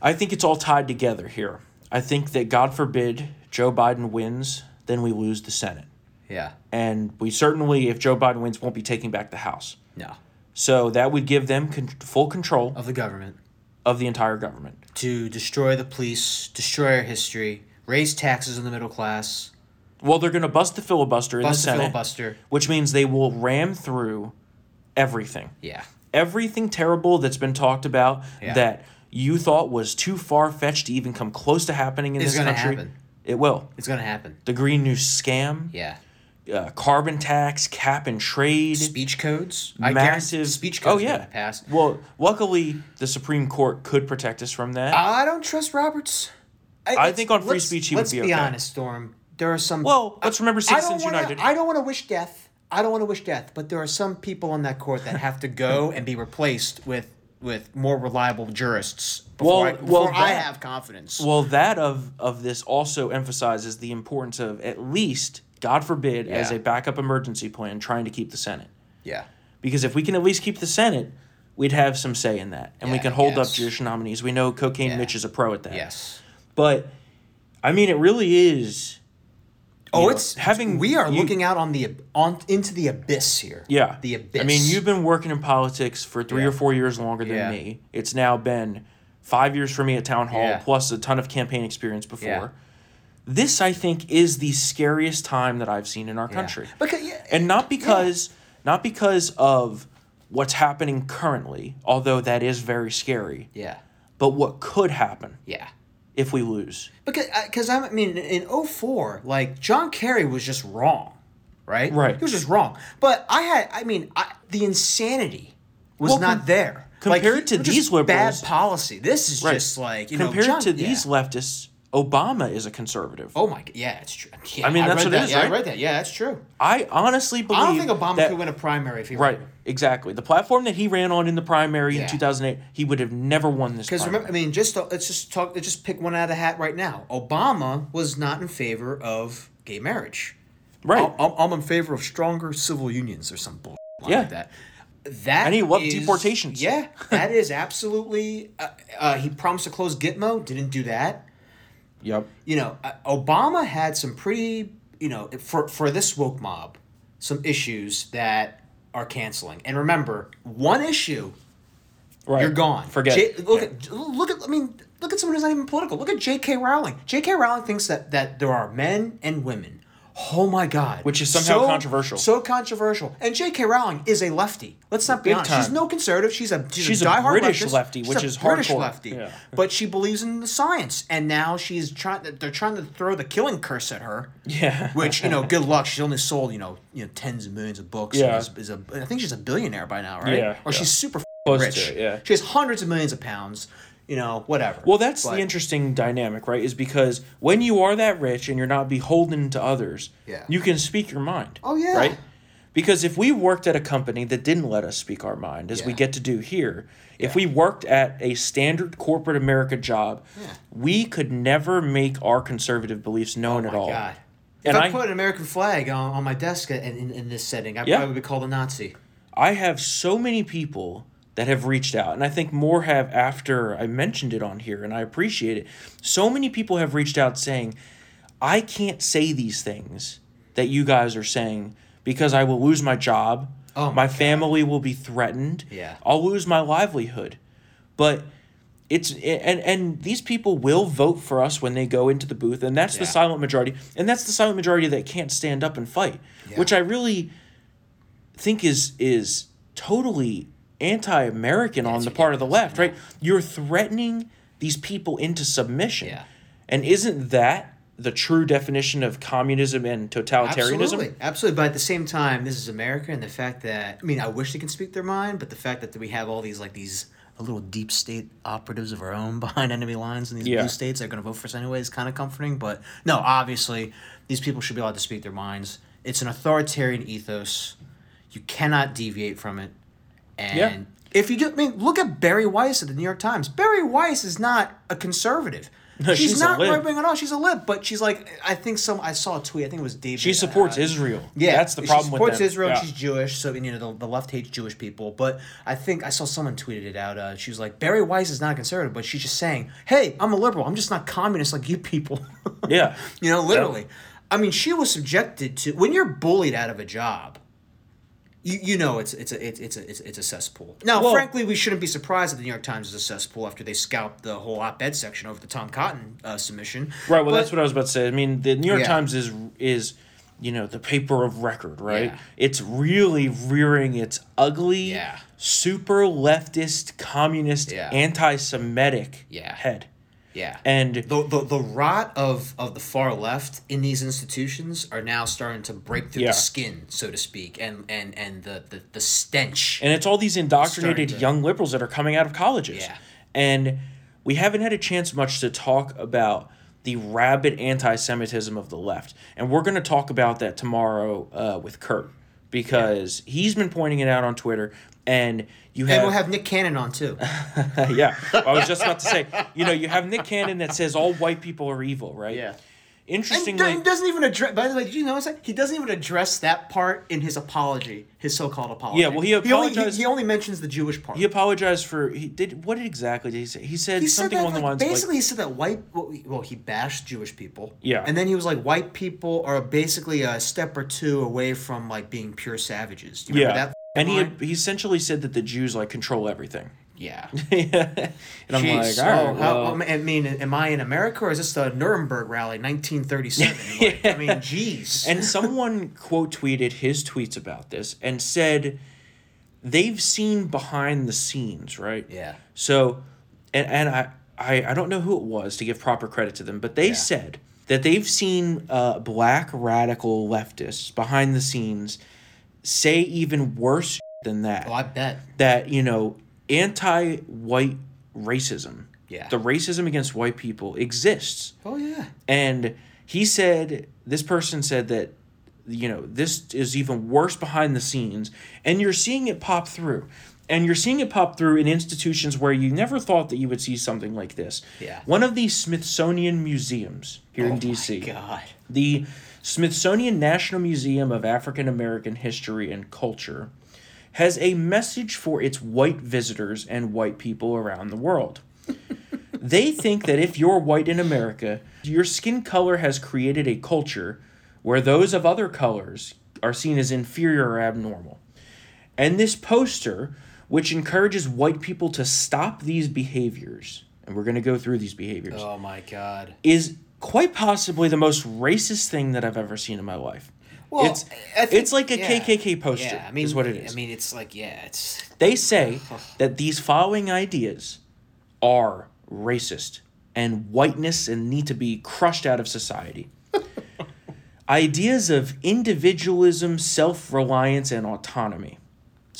I think it's all tied together here. I think that God forbid Joe Biden wins, then we lose the Senate. Yeah, And we certainly, if Joe Biden wins, won't be taking back the House. no, So that would give them con- full control of the government of the entire government. to destroy the police, destroy our history, raise taxes on the middle class, Well, they're going to bust the filibuster in bust the the Senate, filibuster. which means they will ram through everything. Yeah, Everything terrible that's been talked about Yeah. that you thought was too far fetched to even come close to happening in It's this country. happen. It will. it's gonna happen. The Green New Scam, Yeah, uh, carbon tax, cap and trade. speech codes. I massive speech Oh codes. yeah, gonna. Well, luckily the Supreme Court could protect us from that. I don't trust Roberts. I think on free speech he would be. let's be okay. honest, Storm. There are some. Well, let's remember I don't Citizens wanna- United. I don't want to wish death. I don't want to wish death, but there are some people on that court that have to go and be replaced with with more reliable jurists before, Well- I, before well, I have confidence. Well, that of of this also emphasizes the importance of at least, God forbid, as a backup emergency plan, trying to keep the Senate. yeah, Because if we can at least keep the Senate, we'd have some say in that, and we can hold up guess. judicial nominees. We know Cocaine Yeah. Mitch is a pro at that. yes. But, I mean, it really is. Oh, know, it's having- We are you- looking out on the on into the abyss here. Yeah. the abyss. I mean, you've been working in politics for three Yeah. or four years longer than Yeah. me. It's now been five years for me at town hall, Yeah. plus a ton of campaign experience before. Yeah. This, I think, is the scariest time that I've seen in our Yeah. country. Because yeah, and not because not because of what's happening currently, although that is very scary, yeah, but what could happen yeah. if we lose. Because uh, because I mean in 04, like John Kerry was just wrong, right? Right. He was just wrong. But I had I mean I, the insanity was Well, not com- there. compared Like, to it was just these liberals- bad policy. This is Right. just like you Compared know John, to these leftists, Obama is a conservative. Oh my god! Yeah, it's true. Yeah, I mean, that's read what it that. is, Yeah, right? I read that. Yeah, that's true. I honestly believe I don't think Obama that, could win a primary if he Right, exactly. The platform that he ran on in the primary Yeah. in 2008, he would have never won this. Because remember, I mean, just uh, let's just talk. Let's just pick one out of the hat right now. Obama was not in favor of gay marriage. right? I'm, I'm in favor of stronger civil unions or some bullshit Yeah. like that. That And he loved is- deportations. Yeah, that is absolutely. Uh, uh, he promised to close Gitmo, didn't do that. Yep. You know, uh, Obama had some pretty, you know, for for this woke mob, some issues that are canceling. And remember, one issue Right. you're gone. Forget. J- it. look Yeah. at look at I mean look at someone who's not even political. Look at J.K. Rowling. J.K. Rowling thinks that that there are men and women. Oh my God! Which is somehow controversial. So controversial. And J.K. Rowling is a lefty. Let's not be Big honest. time. She's no conservative. She's a she's, She's a, a British leftist. lefty, She's which a is British hardcore. lefty. Yeah. But she believes in the science, and now she's trying. They're trying to throw the killing curse at her. Yeah. Which you know, good luck. She's only sold you know you know tens of millions of books. Yeah. Is, is a I think she's a billionaire by now, right? Yeah, Or yeah. she's super Close rich. it, yeah. She has hundreds of millions of pounds. You know, whatever. Well, that's But- the interesting dynamic, right? Is because when you are that rich and you're not beholden to others, Yeah. you can speak your mind. Oh, yeah. Right? Because if we worked at a company that didn't let us speak our mind, as we get to do here, if we worked at a standard corporate America job, Yeah. we could never make our conservative beliefs known oh at my all. god. And if I, I- put an American flag on, on my desk in, in, in this setting, I Yeah. probably would be called a Nazi. I have so many people that have reached out, and I think more have after I mentioned it on here, and I appreciate it. So many people have reached out saying, I can't say these things that you guys are saying because I will lose my job. Oh my my family will be threatened. Yeah. I'll lose my livelihood. But it's and and these people will vote for us when they go into the booth and that's the silent majority and that's the silent majority that can't stand up and fight Yeah. which i really think is is totally anti-american on it's the part of the left right you're threatening these people into submission Yeah. and isn't that the true definition of communism and totalitarianism Absolutely, absolutely. But at the same time, this is America, and the fact that I mean, I wish they can speak their mind, but the fact that we have all these like these a little deep state operatives of our own behind enemy lines in these Yeah. blue states that are going to vote for us anyway is kind of comforting. But no, obviously, these people should be allowed to speak their minds. It's an authoritarian ethos. You cannot deviate from it. And Yeah. if you do, I mean, look at Bari Weiss at the New York Times. Bari Weiss is not a conservative. No, she's, she's not right wing at all. She's a lib, but she's like I think some. I saw a tweet. I think it was David. she supports uh, israel yeah, that's the she problem supports with them. Israel. Yeah. She's Jewish, so you know the, the left hates Jewish people. But I think I saw someone tweeted it out. Uh, she was like, Bari Weiss is not a conservative, but she's just saying, "Hey, I'm a liberal. I'm just not communist like you people." yeah you know, literally. I mean, she was subjected to when you're bullied out of a job. You, you know it's it's a it's it's a it's, it's a cesspool. Now, Well- frankly, we shouldn't be surprised that the New York Times is a cesspool after they scalped the whole op-ed section over the Tom Cotton uh, submission. Right. Well, But- that's what I was about to say. I mean, the New York Yeah. Times is is you know the paper of record, right? Yeah. It's really rearing its ugly, Yeah. super leftist, communist, Yeah. anti-Semitic Yeah. head, Yeah. and the, the the rot of of the far left in these institutions are now starting to break through Yeah. the skin, so to speak, and and and the the, the stench. and it's all these indoctrinated to- young liberals that are coming out of colleges, Yeah. and we haven't had a chance much to talk about the rabid anti-Semitism of the left, and we're going to talk about that tomorrow uh, with Kurt because he's been pointing it out on Twitter, and you have and we'll have Nick Cannon on too. yeah, I was just about to say, you know, you have Nick Cannon that says all white people are evil, right? And Interestingly, do- doesn't even address. By the way, did you notice that he doesn't even address that part in his apology, his so-called apology? Yeah, well, he he only, he, he only mentions the Jewish part. he apologized for he did what exactly did he say? He said He said something that, along the lines basically like, he said that white well, he- well he bashed Jewish people Yeah. and then he was like white people are basically a step or two away from like being pure savages Do you remember yeah, that and he line? he essentially said that the Jews like control everything. Yeah and I'm Jeez, like, all right, oh, how, I mean, am I in America or is this the Nuremberg rally, 1937? Like, I mean, jeez. and someone quote tweeted his tweets about this and said they've seen behind the scenes, right? yeah, So, and and I I, I don't know who it was to give proper credit to them, but they Yeah. said that they've seen uh, black radical leftists behind the scenes say even worse than that. oh, I bet. That you know, anti-white racism, Yeah. the racism against white people exists, Oh yeah. and he said this person said that you know this is even worse behind the scenes and you're seeing it pop through and you're seeing it pop through in institutions where you never thought that you would see something like this Yeah. one of the smithsonian museums here in oh dc My God. the smithsonian national museum of african american history and culture has a message for its white visitors and white people around the world they think that if you're white in America, your skin color has created a culture where those of other colors are seen as inferior or abnormal. And this poster, which encourages white people to stop these behaviors, and we're going to go through these behaviors, Oh my God. is quite possibly the most racist thing that I've ever seen in my life. Well, it's think- it's like a yeah. KKK poster. Yeah, I mean, is what it is. I mean, it's like yeah, it's They say that these following ideas are racist and whiteness and need to be crushed out of society. ideas of individualism, self reliance, and autonomy.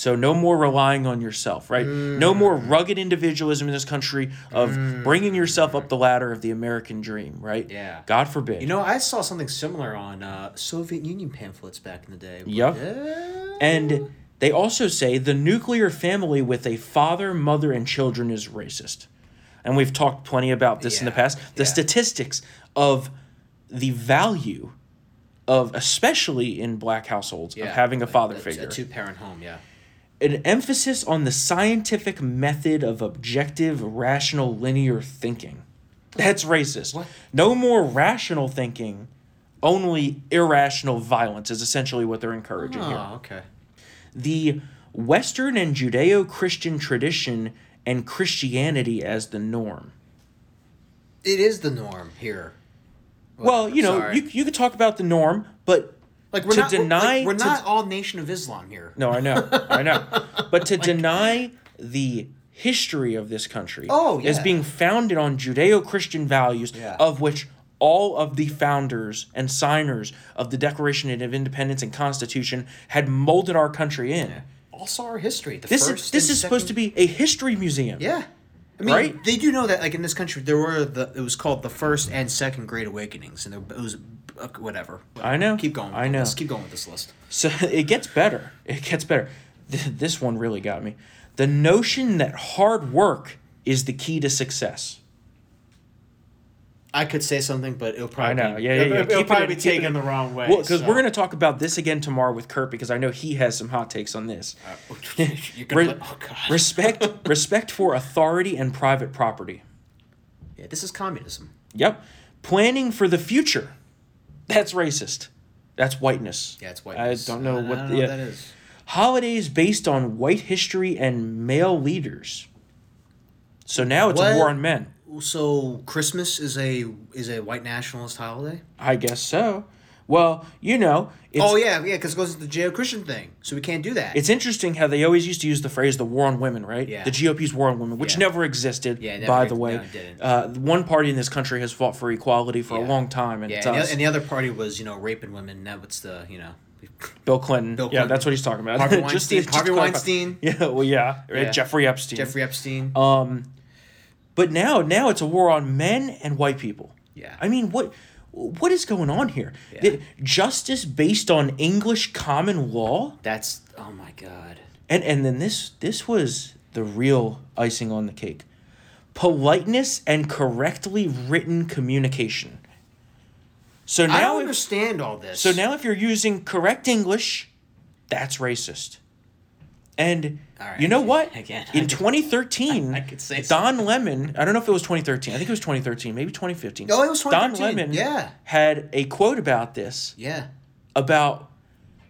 So, no more relying on yourself, right? No more rugged individualism in this country of bringing yourself up the ladder of the American dream, right? Yeah. God forbid. You know, I saw something similar on uh, Soviet Union pamphlets back in the day. Yep. uh, And they also say the nuclear family with a father, mother, and children is racist. And we've talked plenty about this in the past. The yeah. statistics of the value of, especially in black households, of having a father figure. A two parent home, yeah. An emphasis on the scientific method of objective, rational, linear thinking. That's racist. What? No more rational thinking, only irrational violence is essentially what they're encouraging here Oh, okay. the Western and Judeo Christian tradition and Christianity as the norm. It is the norm here. Well, you know, sorry. you, you could talk about the norm, but like we're to not deny- like, we're to- not all Nation of Islam here. no, I know, I know. But to deny the history of this country Oh, as being founded on Judeo Christian values, Yeah. of which all of the founders and signers of the Declaration of Independence and Constitution had molded our country in. Also, our history. The This is this is supposed to be a history museum. Yeah. I mean, Right? they do know that, like in this country, there were the it was called the first and second Great Awakenings, and there, it was uh, whatever. I know. Keep going. I know. Let's Keep going with this list. So it gets better. It gets better. This one really got me. The notion that hard work is the key to success. I could say something, but it'll probably I know. be, Yeah, yeah, it'll, yeah. it'll Keep it probably be keep it taken the wrong way. Well, because so- we're going to talk about this again tomorrow with Kurt because I know he has some hot takes on this. You're Re- let- oh god. respect, respect for authority and private property. yeah, this is communism. Yep. Planning for the future. That's racist. That's whiteness. Yeah, it's white. I don't know I what. don't the, know what that is. Holidays based on white history and male leaders. So now it's What? a war on men. So Christmas is a is a white nationalist holiday. I guess so. Well, you know, it's, oh yeah, yeah, because it goes to the Judeo Christian thing, so we can't do that. it's interesting how they always used to use the phrase "the war on women," right? Yeah. The GOP's war on women, which Yeah. never existed. Yeah, never by the way, no, it didn't. uh, one party in this country has fought for equality for a long time, and yeah, it's and the, and the other party was you know raping women. Now it's the you know Bill Clinton. Bill Clinton. Yeah, that's what he's talking about. Harvey Weinstein. just Harvey. Weinstein. Yeah, well, yeah, Yeah. Jeffrey Epstein. Jeffrey Epstein. Um, but now, now it's a war on men and white people. Yeah. I mean, what, what is going on here? Yeah. Justice based on English common law, That's oh my god. and and then this this was the real icing on the cake. Politeness and correctly written communication. So I now, don't if, understand all this. so now if you're using correct English, that's racist. And right. you know what? Again, in 2013, I could say Don Lemon. I don't know if it was 2013. I think it was 2013, maybe 2015. Oh, it was 2013. Don Lemon. yeah. had a quote about this yeah, about,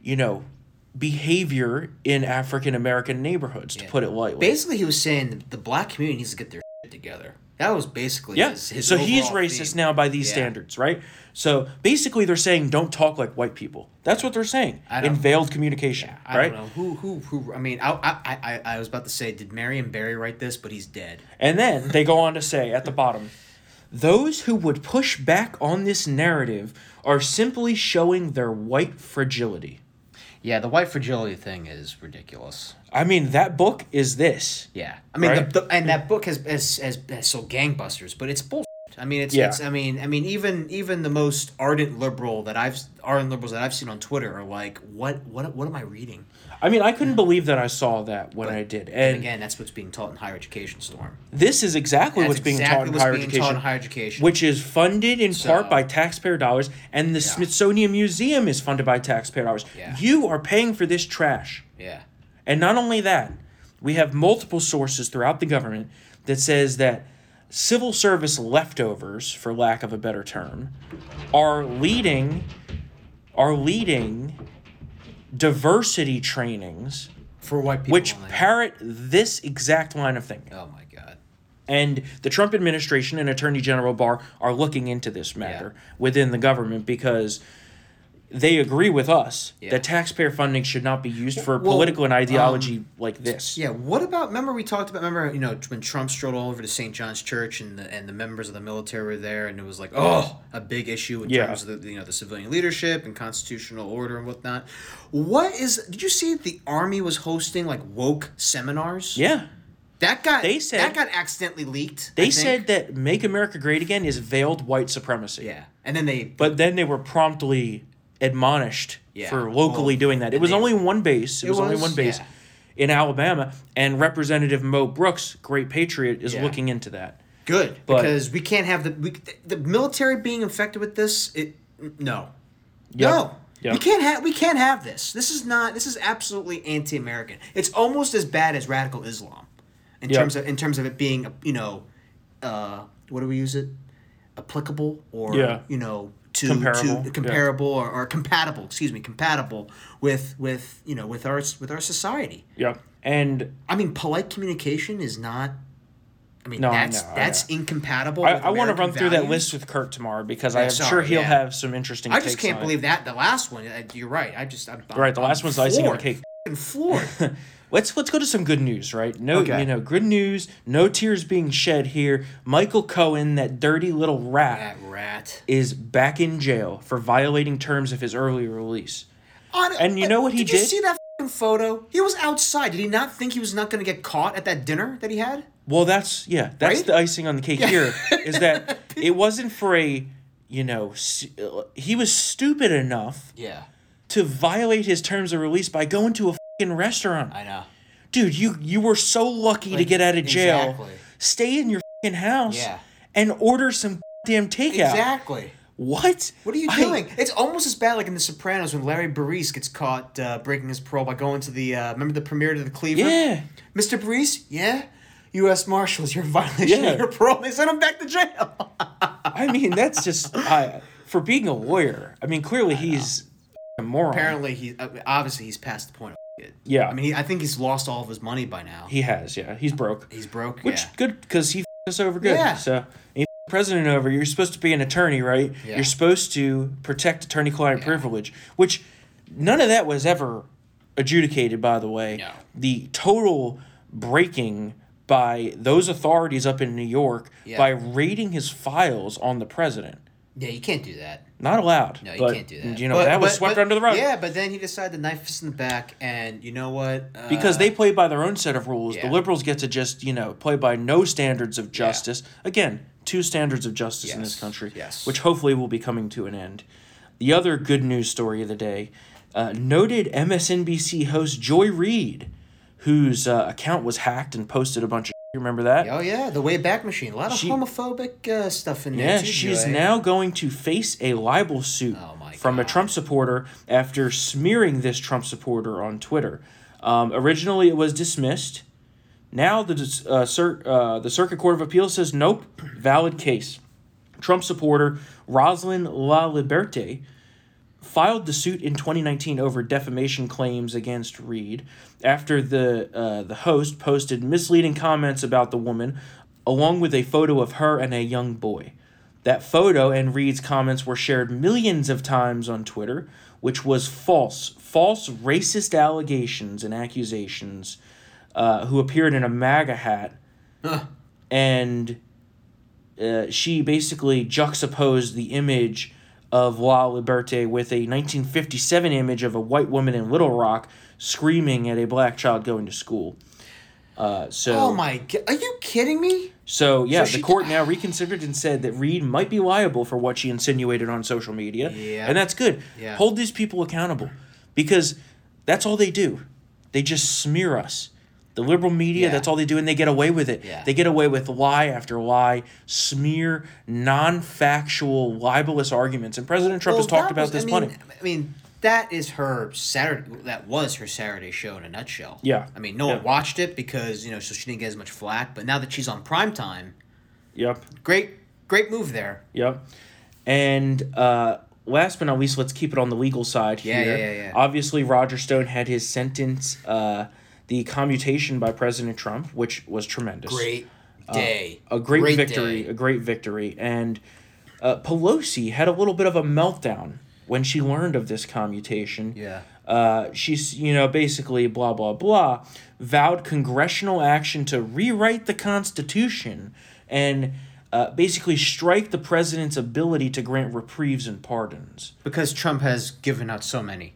you know, behavior in African American neighborhoods. To put it lightly. basically he was saying the black community needs to get their shit together. That was basically Yeah. his, his so he's racist theme. now by these Yeah. standards, right? So basically, they're saying don't talk like white people. That's what they're saying in veiled communication, I right? don't know who who who. I mean, I, I I I was about to say, did Marion Barry write this? But he's dead. And then they go on to say at the bottom, those who would push back on this narrative are simply showing their white fragility. Yeah, the white fragility thing is ridiculous. I mean, that book is this. Yeah, I mean, Right? the, the, and that book has, has has has sold gangbusters, but it's bullshit. I mean, it's, Yeah. it's I mean, I mean, even even the most ardent liberal that I've ardent liberals that I've seen on Twitter are like, what what what am I reading? I mean, I couldn't believe that I saw that when I did. And And again, that's what's being taught in higher education, Storm. this is exactly That's what's being taught in what's higher being education. taught in higher education. which is funded in part by taxpayer dollars, and the Smithsonian Museum is funded by taxpayer dollars. Yeah. You are paying for this trash. yeah, And not only that, we have multiple sources throughout the government that says that civil service leftovers, for lack of a better term, are leading are leading diversity trainings for white people. which only. parrot this exact line of thinking. oh my god. And the Trump administration and Attorney General Barr are looking into this matter within the government because they agree with us Yeah. that taxpayer funding should not be used for Well, political and um, ideology like this. Yeah, what about? Remember we talked about. Remember you know when Trump strolled all over to St. John's Church and the and the members of the military were there, and it was like oh a big issue in Yeah. terms of the you know the civilian leadership and constitutional order and whatnot. What is? Did you see the army was hosting like woke seminars? Yeah. that got They said- that got accidentally leaked. I They think. said that Make America Great Again is veiled white supremacy. yeah, and then they But then they were promptly admonished Yeah. for locally Well, doing that. It was they- only one base. It, It was, only one base yeah. in Alabama, and Representative Mo Brooks, great patriot, is Yeah. looking into that. Good, But- because we can't have the we, the military being infected with this. It no, Yep. no, Yep. we can't have we can't have this. This is not. This is absolutely anti-American. It's almost as bad as radical Islam, in Yep. terms of in terms of it being you know, uh, what do we use it? Applicable or Yeah. you know to Comparable, to yeah. comparable or, or compatible. Excuse me, compatible with with you know with our with our society. Yep. And I mean, polite communication is not. I mean, No, that's I that's know. incompatible. I, I want to run through that list with Kurt tomorrow because Yeah, I'm sure he'll yeah. have some interesting. I just can't on it. believe that the last one. uh, You're right. I just I'm, Right, the last I'm one's icing on the cake. Floored. Let's let's go to some good news, right? No, Okay. you know, good news. No tears being shed here. Michael Cohen, that dirty little rat, that rat. is back in jail for violating terms of his early release. On, And you know what he did? Did you see that photo? He was outside. Did he not think he was not going to get caught at that dinner that he had? Well, that's yeah, that's Right? the icing on the cake here. Is that it wasn't for a, you know, uh, he was stupid enough Yeah, to violate his terms of release by going to a fucking restaurant. I know. Dude, you you were so lucky to get out of jail. exactly. Stay in your fucking house Yeah. and order some damn takeout. Exactly. What? What are you I- doing? it's almost as bad like in The Sopranos when Larry Barese gets caught uh, breaking his parole by going to the uh, remember the premiere to the Cleaver. Yeah. Mr. Barise, yeah. U.S. Marshals, you're in violation Yeah. of your parole. They sent him back to jail. I mean, that's just I, for being a lawyer. I mean, clearly he's a moron. Apparently, he uh, obviously he's past the point of it. Yeah. I mean, he, I think he's lost all of his money by now. he has. Yeah, he's broke. he's broke. Which yeah. good because he f- us over good. Yeah. So president over. You're supposed to be an attorney, right? Yeah. You're supposed to protect attorney-client privilege, which none of that was ever adjudicated. By the way, No. the total breaking by those authorities up in New York Yeah. by raiding his files on the president. Yeah, you can't do that. Not allowed. No, you but, can't do that. You know But- that was but- swept under the rug. Yeah, but then he decided to knife us in the back, and you know what? Uh, because they play by their own set of rules. Yeah. The liberals get to just you know play by no standards of justice. Again, two standards of justice in this country, yes. which hopefully will be coming to an end. The other good news story of the day: uh, noted MSNBC host Joy Reid, whose uh, account was hacked and posted a bunch of. You remember that? Oh yeah, the Wayback Machine. A lot of She- homophobic uh, stuff in there. Yeah, she's Joy. now going to face a libel suit Oh from a Trump supporter after smearing this Trump supporter on Twitter. Um, originally, it was dismissed. Now, the uh, cir- uh, the Circuit Court of Appeals says nope, valid case. Trump supporter Roslyn La Liberte filed the suit in 2019 over defamation claims against Reid after the uh, the host posted misleading comments about the woman, along with a photo of her and a young boy. That photo and Reid's comments were shared millions of times on Twitter, which was false, false racist allegations and accusations. Uh, who appeared in a MAGA hat, and uh, she basically juxtaposed the image of La Liberte with a 1957 image of a white woman in Little Rock screaming at a black child going to school. Uh, so, Oh my god! Are you kidding me? so yeah, So the court now reconsidered and said that Reid might be liable for what she insinuated on social media, Yeah. and that's good. Yeah. Hold these people accountable, because that's all they do. They just smear us. The liberal media, Yeah. that's all they do, and they get away with it. Yeah. They get away with lie after lie, smear, non-factual, libelous arguments. And President Trump has talked that about this I mean, plenty. I mean, that is her Saturday. That was her Saturday show in a nutshell. Yeah. I mean, no Yeah. one watched it because you know, so she didn't get as much flack. But now that she's on prime time, Yep. great, great move there. Yep. And uh, last but not least, let's keep it on the legal side Yeah, here. yeah, yeah, yeah. Obviously, Roger Stone had his sentence, uh, the commutation by President Trump, which was tremendous. Great day. Uh, A great, victory. day. A great victory. And uh, Pelosi had a little bit of a meltdown when she learned of this commutation. Yeah. Uh, she's, you know, basically blah, blah, blah, vowed congressional action to rewrite the Constitution and uh, basically strike the president's ability to grant reprieves and pardons. Because Trump has given out so many,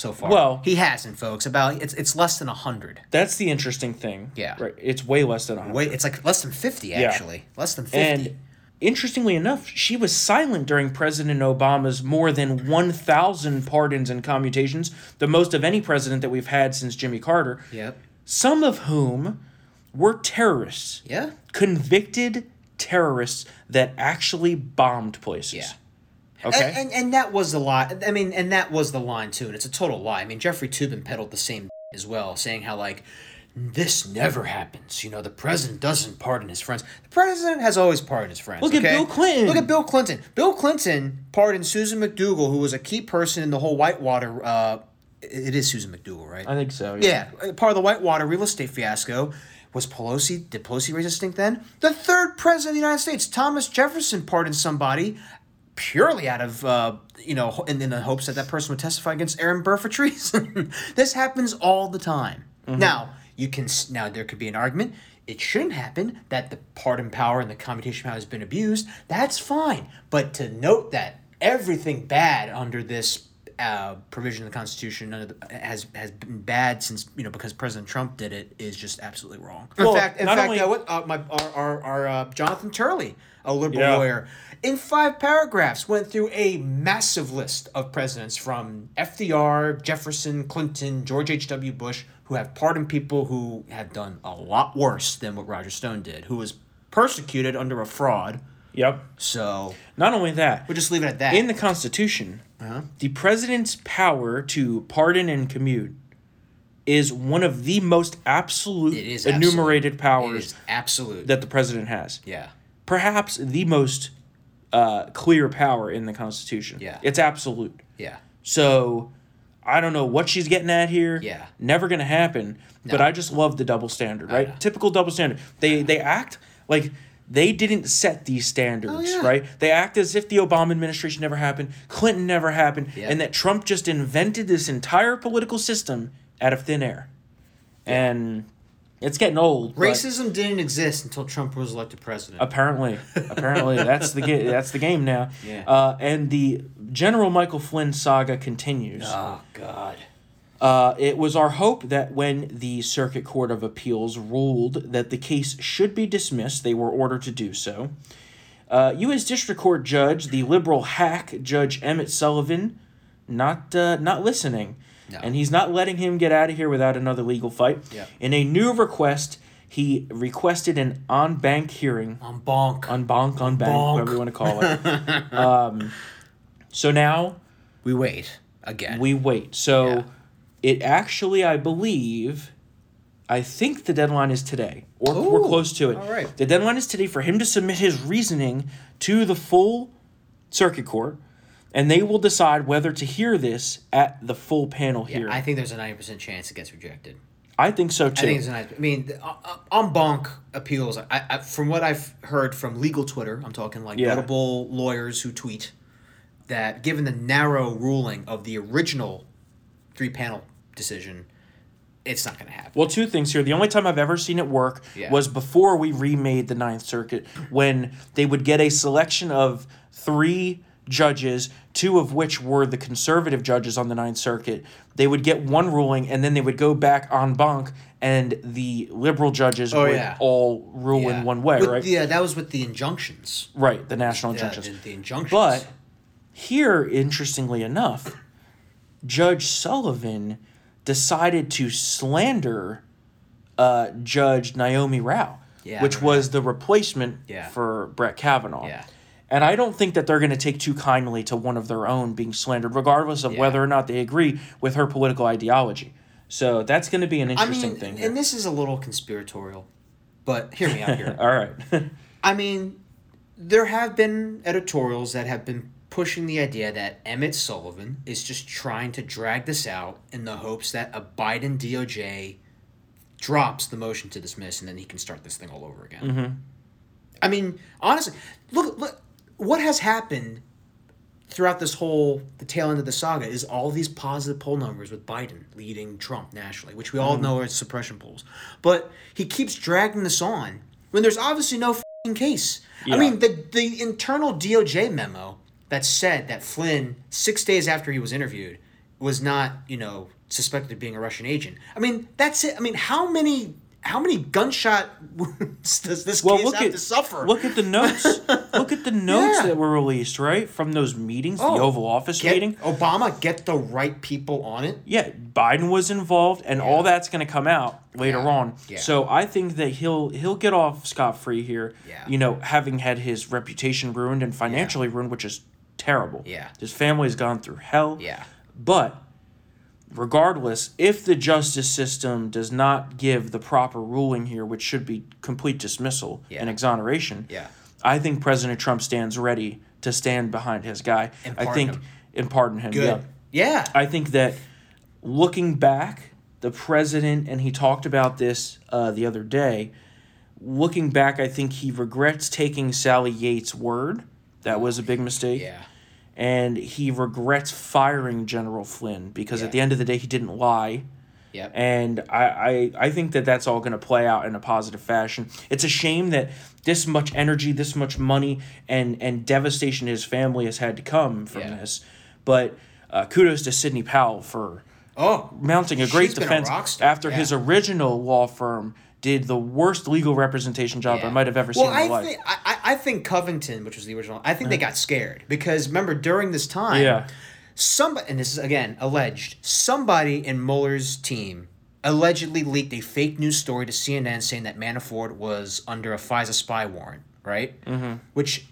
so far. Well- he hasn't, folks. About it's it's less than hundred. That's the interesting thing. Yeah. Right. It's way less than a hundred. Wait, it's like less than fifty actually. Less than fifty. And interestingly enough, she was silent during President Obama's more than 1,000 pardons and commutations, the most of any president that we've had since Jimmy Carter, Yep. some of whom were terrorists, Yeah. convicted terrorists that actually bombed places. Yeah. Okay. And, and and that was the lie. I mean, and that was the line too. And it's a total lie. I mean, Jeffrey Toobin peddled the same as well, saying how like this never happens. You know, the president doesn't pardon his friends. The president has always pardoned his friends. Look at? Bill Clinton. Look at Bill Clinton. Bill Clinton pardoned Susan McDougal, who was a key person in the whole Whitewater. Uh, it is Susan McDougal, right? I think so. Yeah, uh, part of the Whitewater real estate fiasco. Was Pelosi, did Pelosi raise a stink then? The third president of the United States, Thomas Jefferson, pardoned somebody purely out of, uh, you know, ho- in, in the hopes that that person would testify against Aaron Burr for treason. this happens all the time. Now, you can, now there could be an argument. It shouldn't happen that the pardon power and the commutation power has been abused. That's fine. But to note that everything bad under this uh, provision of the Constitution under the, has has been bad since you know because President Trump did it is just absolutely wrong. Well, in fact, in not fact, only- uh, what uh, my our our, our uh, Jonathan Turley, a liberal Yeah. lawyer, in five paragraphs went through a massive list of presidents from FDR, Jefferson, Clinton, George H. W. Bush, who have pardoned people who have done a lot worse than what Roger Stone did, who was persecuted under a fraud. Yep. So Not only that, we'll just leave it at that. in the Constitution, Uh-huh. the president's power to pardon and commute is one of the most absolute enumerated it powers absolute. that the president has. yeah. Perhaps the most uh, clear power in the Constitution. Yeah. It's absolute. Yeah. So I don't know what she's getting at here. Yeah. Never gonna happen. But I just love the double standard, right? Typical double standard. They they act like they didn't set these standards, Oh, yeah. right? They act as if the Obama administration never happened, Clinton never happened, Yeah. and that Trump just invented this entire political system out of thin air. And it's getting old. Racism didn't exist until Trump was elected president. Apparently, apparently that's the ga- that's the game now. Yeah. Uh, and the General Michael Flynn saga continues. oh God. Uh, it was our hope that when the Circuit Court of Appeals ruled that the case should be dismissed, they were ordered to do so. Uh, U.S. District Court Judge, the liberal hack Judge Emmett Sullivan, not uh, not listening, No. and he's not letting him get out of here without another legal fight. Yeah. In a new request, he requested an on bank hearing I'm bonk. on bonk on bank, Bonk. whatever you want to call it. um, so now we wait again. we wait. So Yeah. It actually, I believe, I think the deadline is today, or we're close to it. all right. The deadline is today for him to submit his reasoning to the full circuit court, and they will decide whether to hear this at the full panel yeah, hearing. I think there's a ninety percent chance it gets rejected. I think so too. I think it's a nice. I mean, the- uh, uh, on bonk appeals. I, I from what I've heard from legal Twitter, I'm talking like Yeah. notable lawyers who tweet that given the narrow ruling of the original three panel decision, it's not going to happen. Well, two things here. The only time I've ever seen it work Yeah. was before we remade the Ninth Circuit, when they would get a selection of three judges, two of which were the conservative judges on the Ninth Circuit. They would get one ruling, and then they would go back on banc, and the liberal judges Oh, would yeah. all rule in one way, With right? uh, that was with the injunctions. right, the national Yeah, injunctions. the, the injunctions. But here, interestingly enough, Judge Sullivan decided to slander uh, Judge Naomi Rao, Yeah, which was the replacement Yeah. for Brett Kavanaugh. Yeah. And I don't think that they're going to take too kindly to one of their own being slandered, regardless of whether or not they agree with her political ideology. So that's going to be an I interesting mean, thing. Here. and this is a little conspiratorial, but hear me out here. All right. I mean, there have been editorials that have been pushing the idea that Emmett Sullivan is just trying to drag this out in the hopes that a Biden DOJ drops the motion to dismiss and then he can start this thing all over again. Mm-hmm. I mean, honestly, look, look, what has happened throughout this whole the tail end of the saga is all these positive poll numbers with Biden leading Trump nationally, which we all Mm-hmm. know are suppression polls. But he keeps dragging this on when there's obviously no case. Yeah. I mean, the the internal DOJ memo that said that Flynn six days after he was interviewed was not you know suspected of being a Russian agent. I mean, that's it. I mean, how many how many gunshot wounds does this Well, case look have at to suffer? look at the notes. look at the notes Yeah. that were released right from those meetings, the Oh, Oval Office get, meeting. Obama get the right people on it. Yeah, Biden was involved, and all that's going to come out later Yeah. on. Yeah. So I think that he'll he'll get off scot free here. Yeah. You know, having had his reputation ruined and financially ruined, which is terrible. Yeah. His family's gone through hell. Yeah. But regardless, if the justice system does not give the proper ruling here, which should be complete dismissal Yeah. and exoneration, Yeah. I think President Trump stands ready to stand behind his guy. And I think him. and pardon him. Good. Yeah. Yeah. I think that looking back, the president, and he talked about this uh, the other day. Looking back, I think he regrets taking Sally Yates' word. That was a big mistake. yeah. And he regrets firing General Flynn because Yeah. at the end of the day, he didn't lie. Yep. And I, I, I think that that's all going to play out in a positive fashion. It's a shame that this much energy, this much money, and, and devastation his family has had to come from Yeah. this. But uh, kudos to Sidney Powell for oh. mounting a great She's a defense after yeah. his original law firm did the worst legal representation job I might have ever well, seen in my I life. Think, I, I I think Covington, which was the original, I think they got scared because remember during this time, Yeah. somebody, and this is again alleged, somebody in Mueller's team allegedly leaked a fake news story to CNN saying that Manafort was under a FISA spy warrant, right? Mm-hmm. Which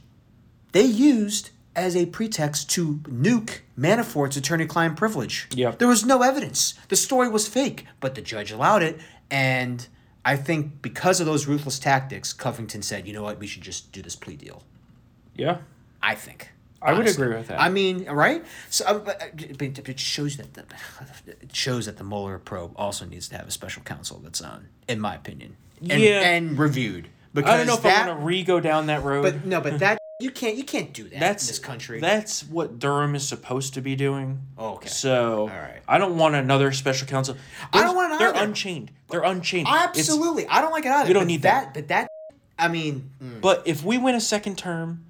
they used as a pretext to nuke Manafort's attorney-client privilege. Yep. There was no evidence. The story was fake, but the judge allowed it, and I think because of those ruthless tactics, Covington said, "You know what? We should just do this plea deal." yeah. I think. I would agree with that. I mean, right? So, uh, but, uh, it shows that the, it shows that the Mueller probe also needs to have a special counsel that's on, in my opinion, and, Yeah. and reviewed. Because I don't know if that, I want to re go down that road. But no, but that you can't you can't do that that's in this country. That's what Durham is supposed to be doing. Oh, okay. So right. I don't want another special counsel. I don't want They're either. unchained. They're unchained. It's- Absolutely, I don't like it either. We don't need that. But that, I mean, mm, but if we win a second term,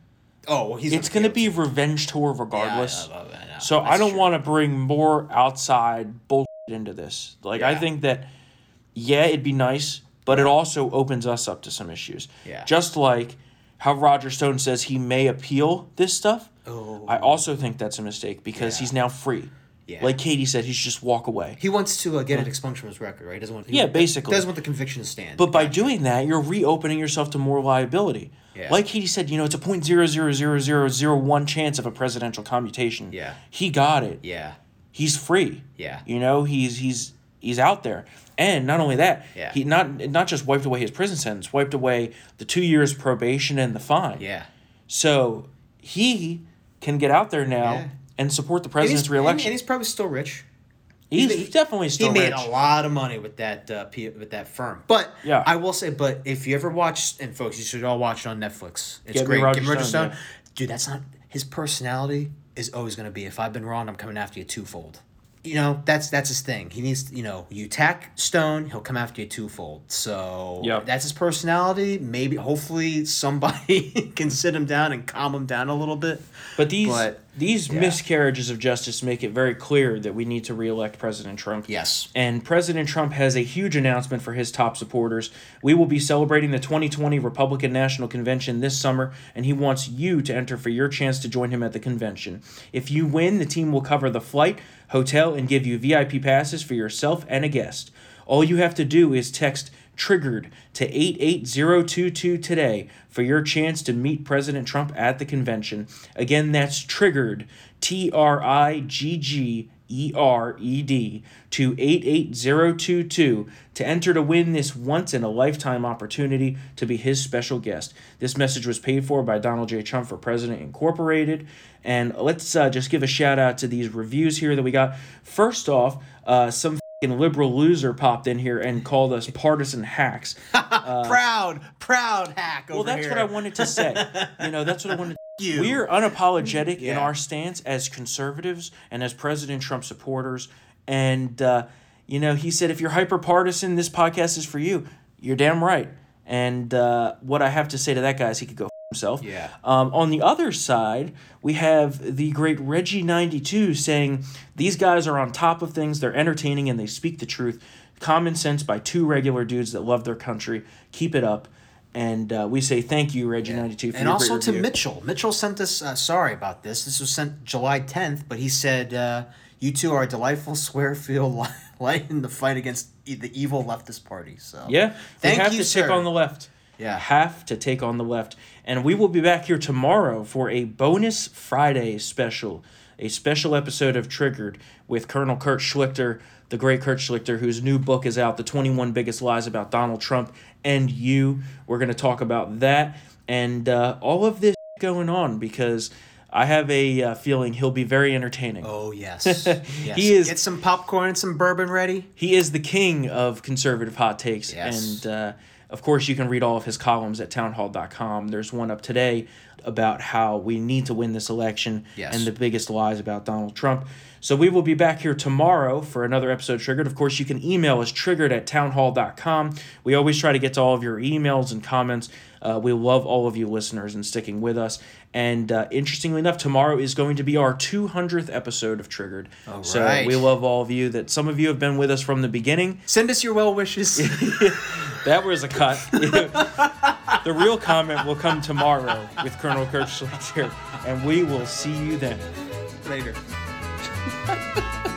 oh, well, he's it's going to be revenge tour regardless. Yeah, I know, I know. So I don't want to bring more outside bullshit into this. Like I think that yeah, it'd be nice, but it also opens us up to some issues. Yeah. Just like how Roger Stone says he may appeal this stuff. Oh. I also think that's a mistake because Yeah. he's now free. Yeah. Like Katie said, he should just walk away. He wants to uh, get it expunged from his record, right? He doesn't want. He Yeah, basically. doesn't want the conviction to stand. But by doing that, you're reopening yourself to more liability. Yeah. Like Katie said, you know, it's a point zero zero zero zero zero one chance of a presidential commutation. Yeah. He got it. yeah, He's free. Yeah. You know, he's he's he's out there. And not only that, Yeah. he not not just wiped away his prison sentence, wiped away the two years probation and the fine. yeah. So he can get out there now Yeah. and support the president's he's, reelection. and he's probably still rich. he's, he- definitely still he made rich. a lot of money with that uh, P- with that firm. But Yeah. I will say, but if you ever watch, and folks, you should all watch it on Netflix. It's Get great. Roger Get me Roger Stone, Stone. Dude, that's not his personality. Is always going to be. If I've been wrong, I'm coming after you twofold. You know, that's that's his thing. He needs, you know, you attack Stone, he'll come after you twofold. So Yep. that's his personality. Maybe, hopefully, somebody can sit him down and calm him down a little bit. But these But, these yeah. miscarriages of justice make it very clear that we need to reelect President Trump. Yes. And President Trump has a huge announcement for his top supporters. We will be celebrating the 2020 Republican National Convention this summer, and he wants you to enter for your chance to join him at the convention. If you win, the team will cover the flight, hotel, and give you VIP passes for yourself and a guest. All you have to do is text triggered to 88022 today for your chance to meet President Trump at the convention. Again, that's triggered T R I G G E R E D to 88022 to enter to win this once in a lifetime opportunity to be his special guest. This message was paid for by Donald J. Trump for President Incorporated. And let's uh, just give a shout out to these reviews here that we got. First off, uh, some fing liberal loser popped in here and called us partisan hacks. proud, proud hack over Well, that's here. what I wanted to say. You know, that's what I wanted. You. We're unapologetic in our stance as conservatives and as President Trump supporters. And uh, you know, he said, if you're hyper partisan, this podcast is for you. You're damn right. And uh, what I have to say to that guy is he could go f- himself. Yeah. Um, on the other side, we have the great Reggie92 saying, These guys are on top of things, they're entertaining, and they speak the truth. common sense by two regular dudes that love their country. Keep it up. And uh, we say thank you, Reggie92, for and also to review. Mitchell. Mitchell sent us. Uh, sorry about this. This was sent July 10th, but he said, uh, "You two are a delightful square field light in the fight against e- the evil leftist party." So Yeah, Thank we have you, to sir. take on the left. Yeah. have to take on the left, and we will be back here tomorrow for a bonus Friday special, a special episode of Triggered with Colonel Kurt Schlichter, the great Kurt Schlichter, whose new book is out, "The Twenty One Biggest Lies About Donald Trump and You." We're going to talk about that and uh, all of this going on because. I have a uh, feeling he'll be very entertaining. Oh yes, yes. He is- Get some popcorn and some bourbon ready. He is the king of conservative hot takes. Yes. And uh, of course, you can read all of his columns at townhall.com. There's one up today about how we need to win this election Yes. and the biggest lies about Donald Trump. So we will be back here tomorrow for another episode of Triggered. Of course, you can email us triggered at townhall.com. We always try to get to all of your emails and comments. Uh, we love all of you listeners and sticking with us. And uh, interestingly enough, tomorrow is going to be our 200th episode of Triggered. All so right. we love all of you. That some of you have been with us from the beginning. Send us your well wishes. That was a cut. the real comment will come tomorrow with Colonel Kurt Schlichter, and we will see you then. Later. Ha ha ha!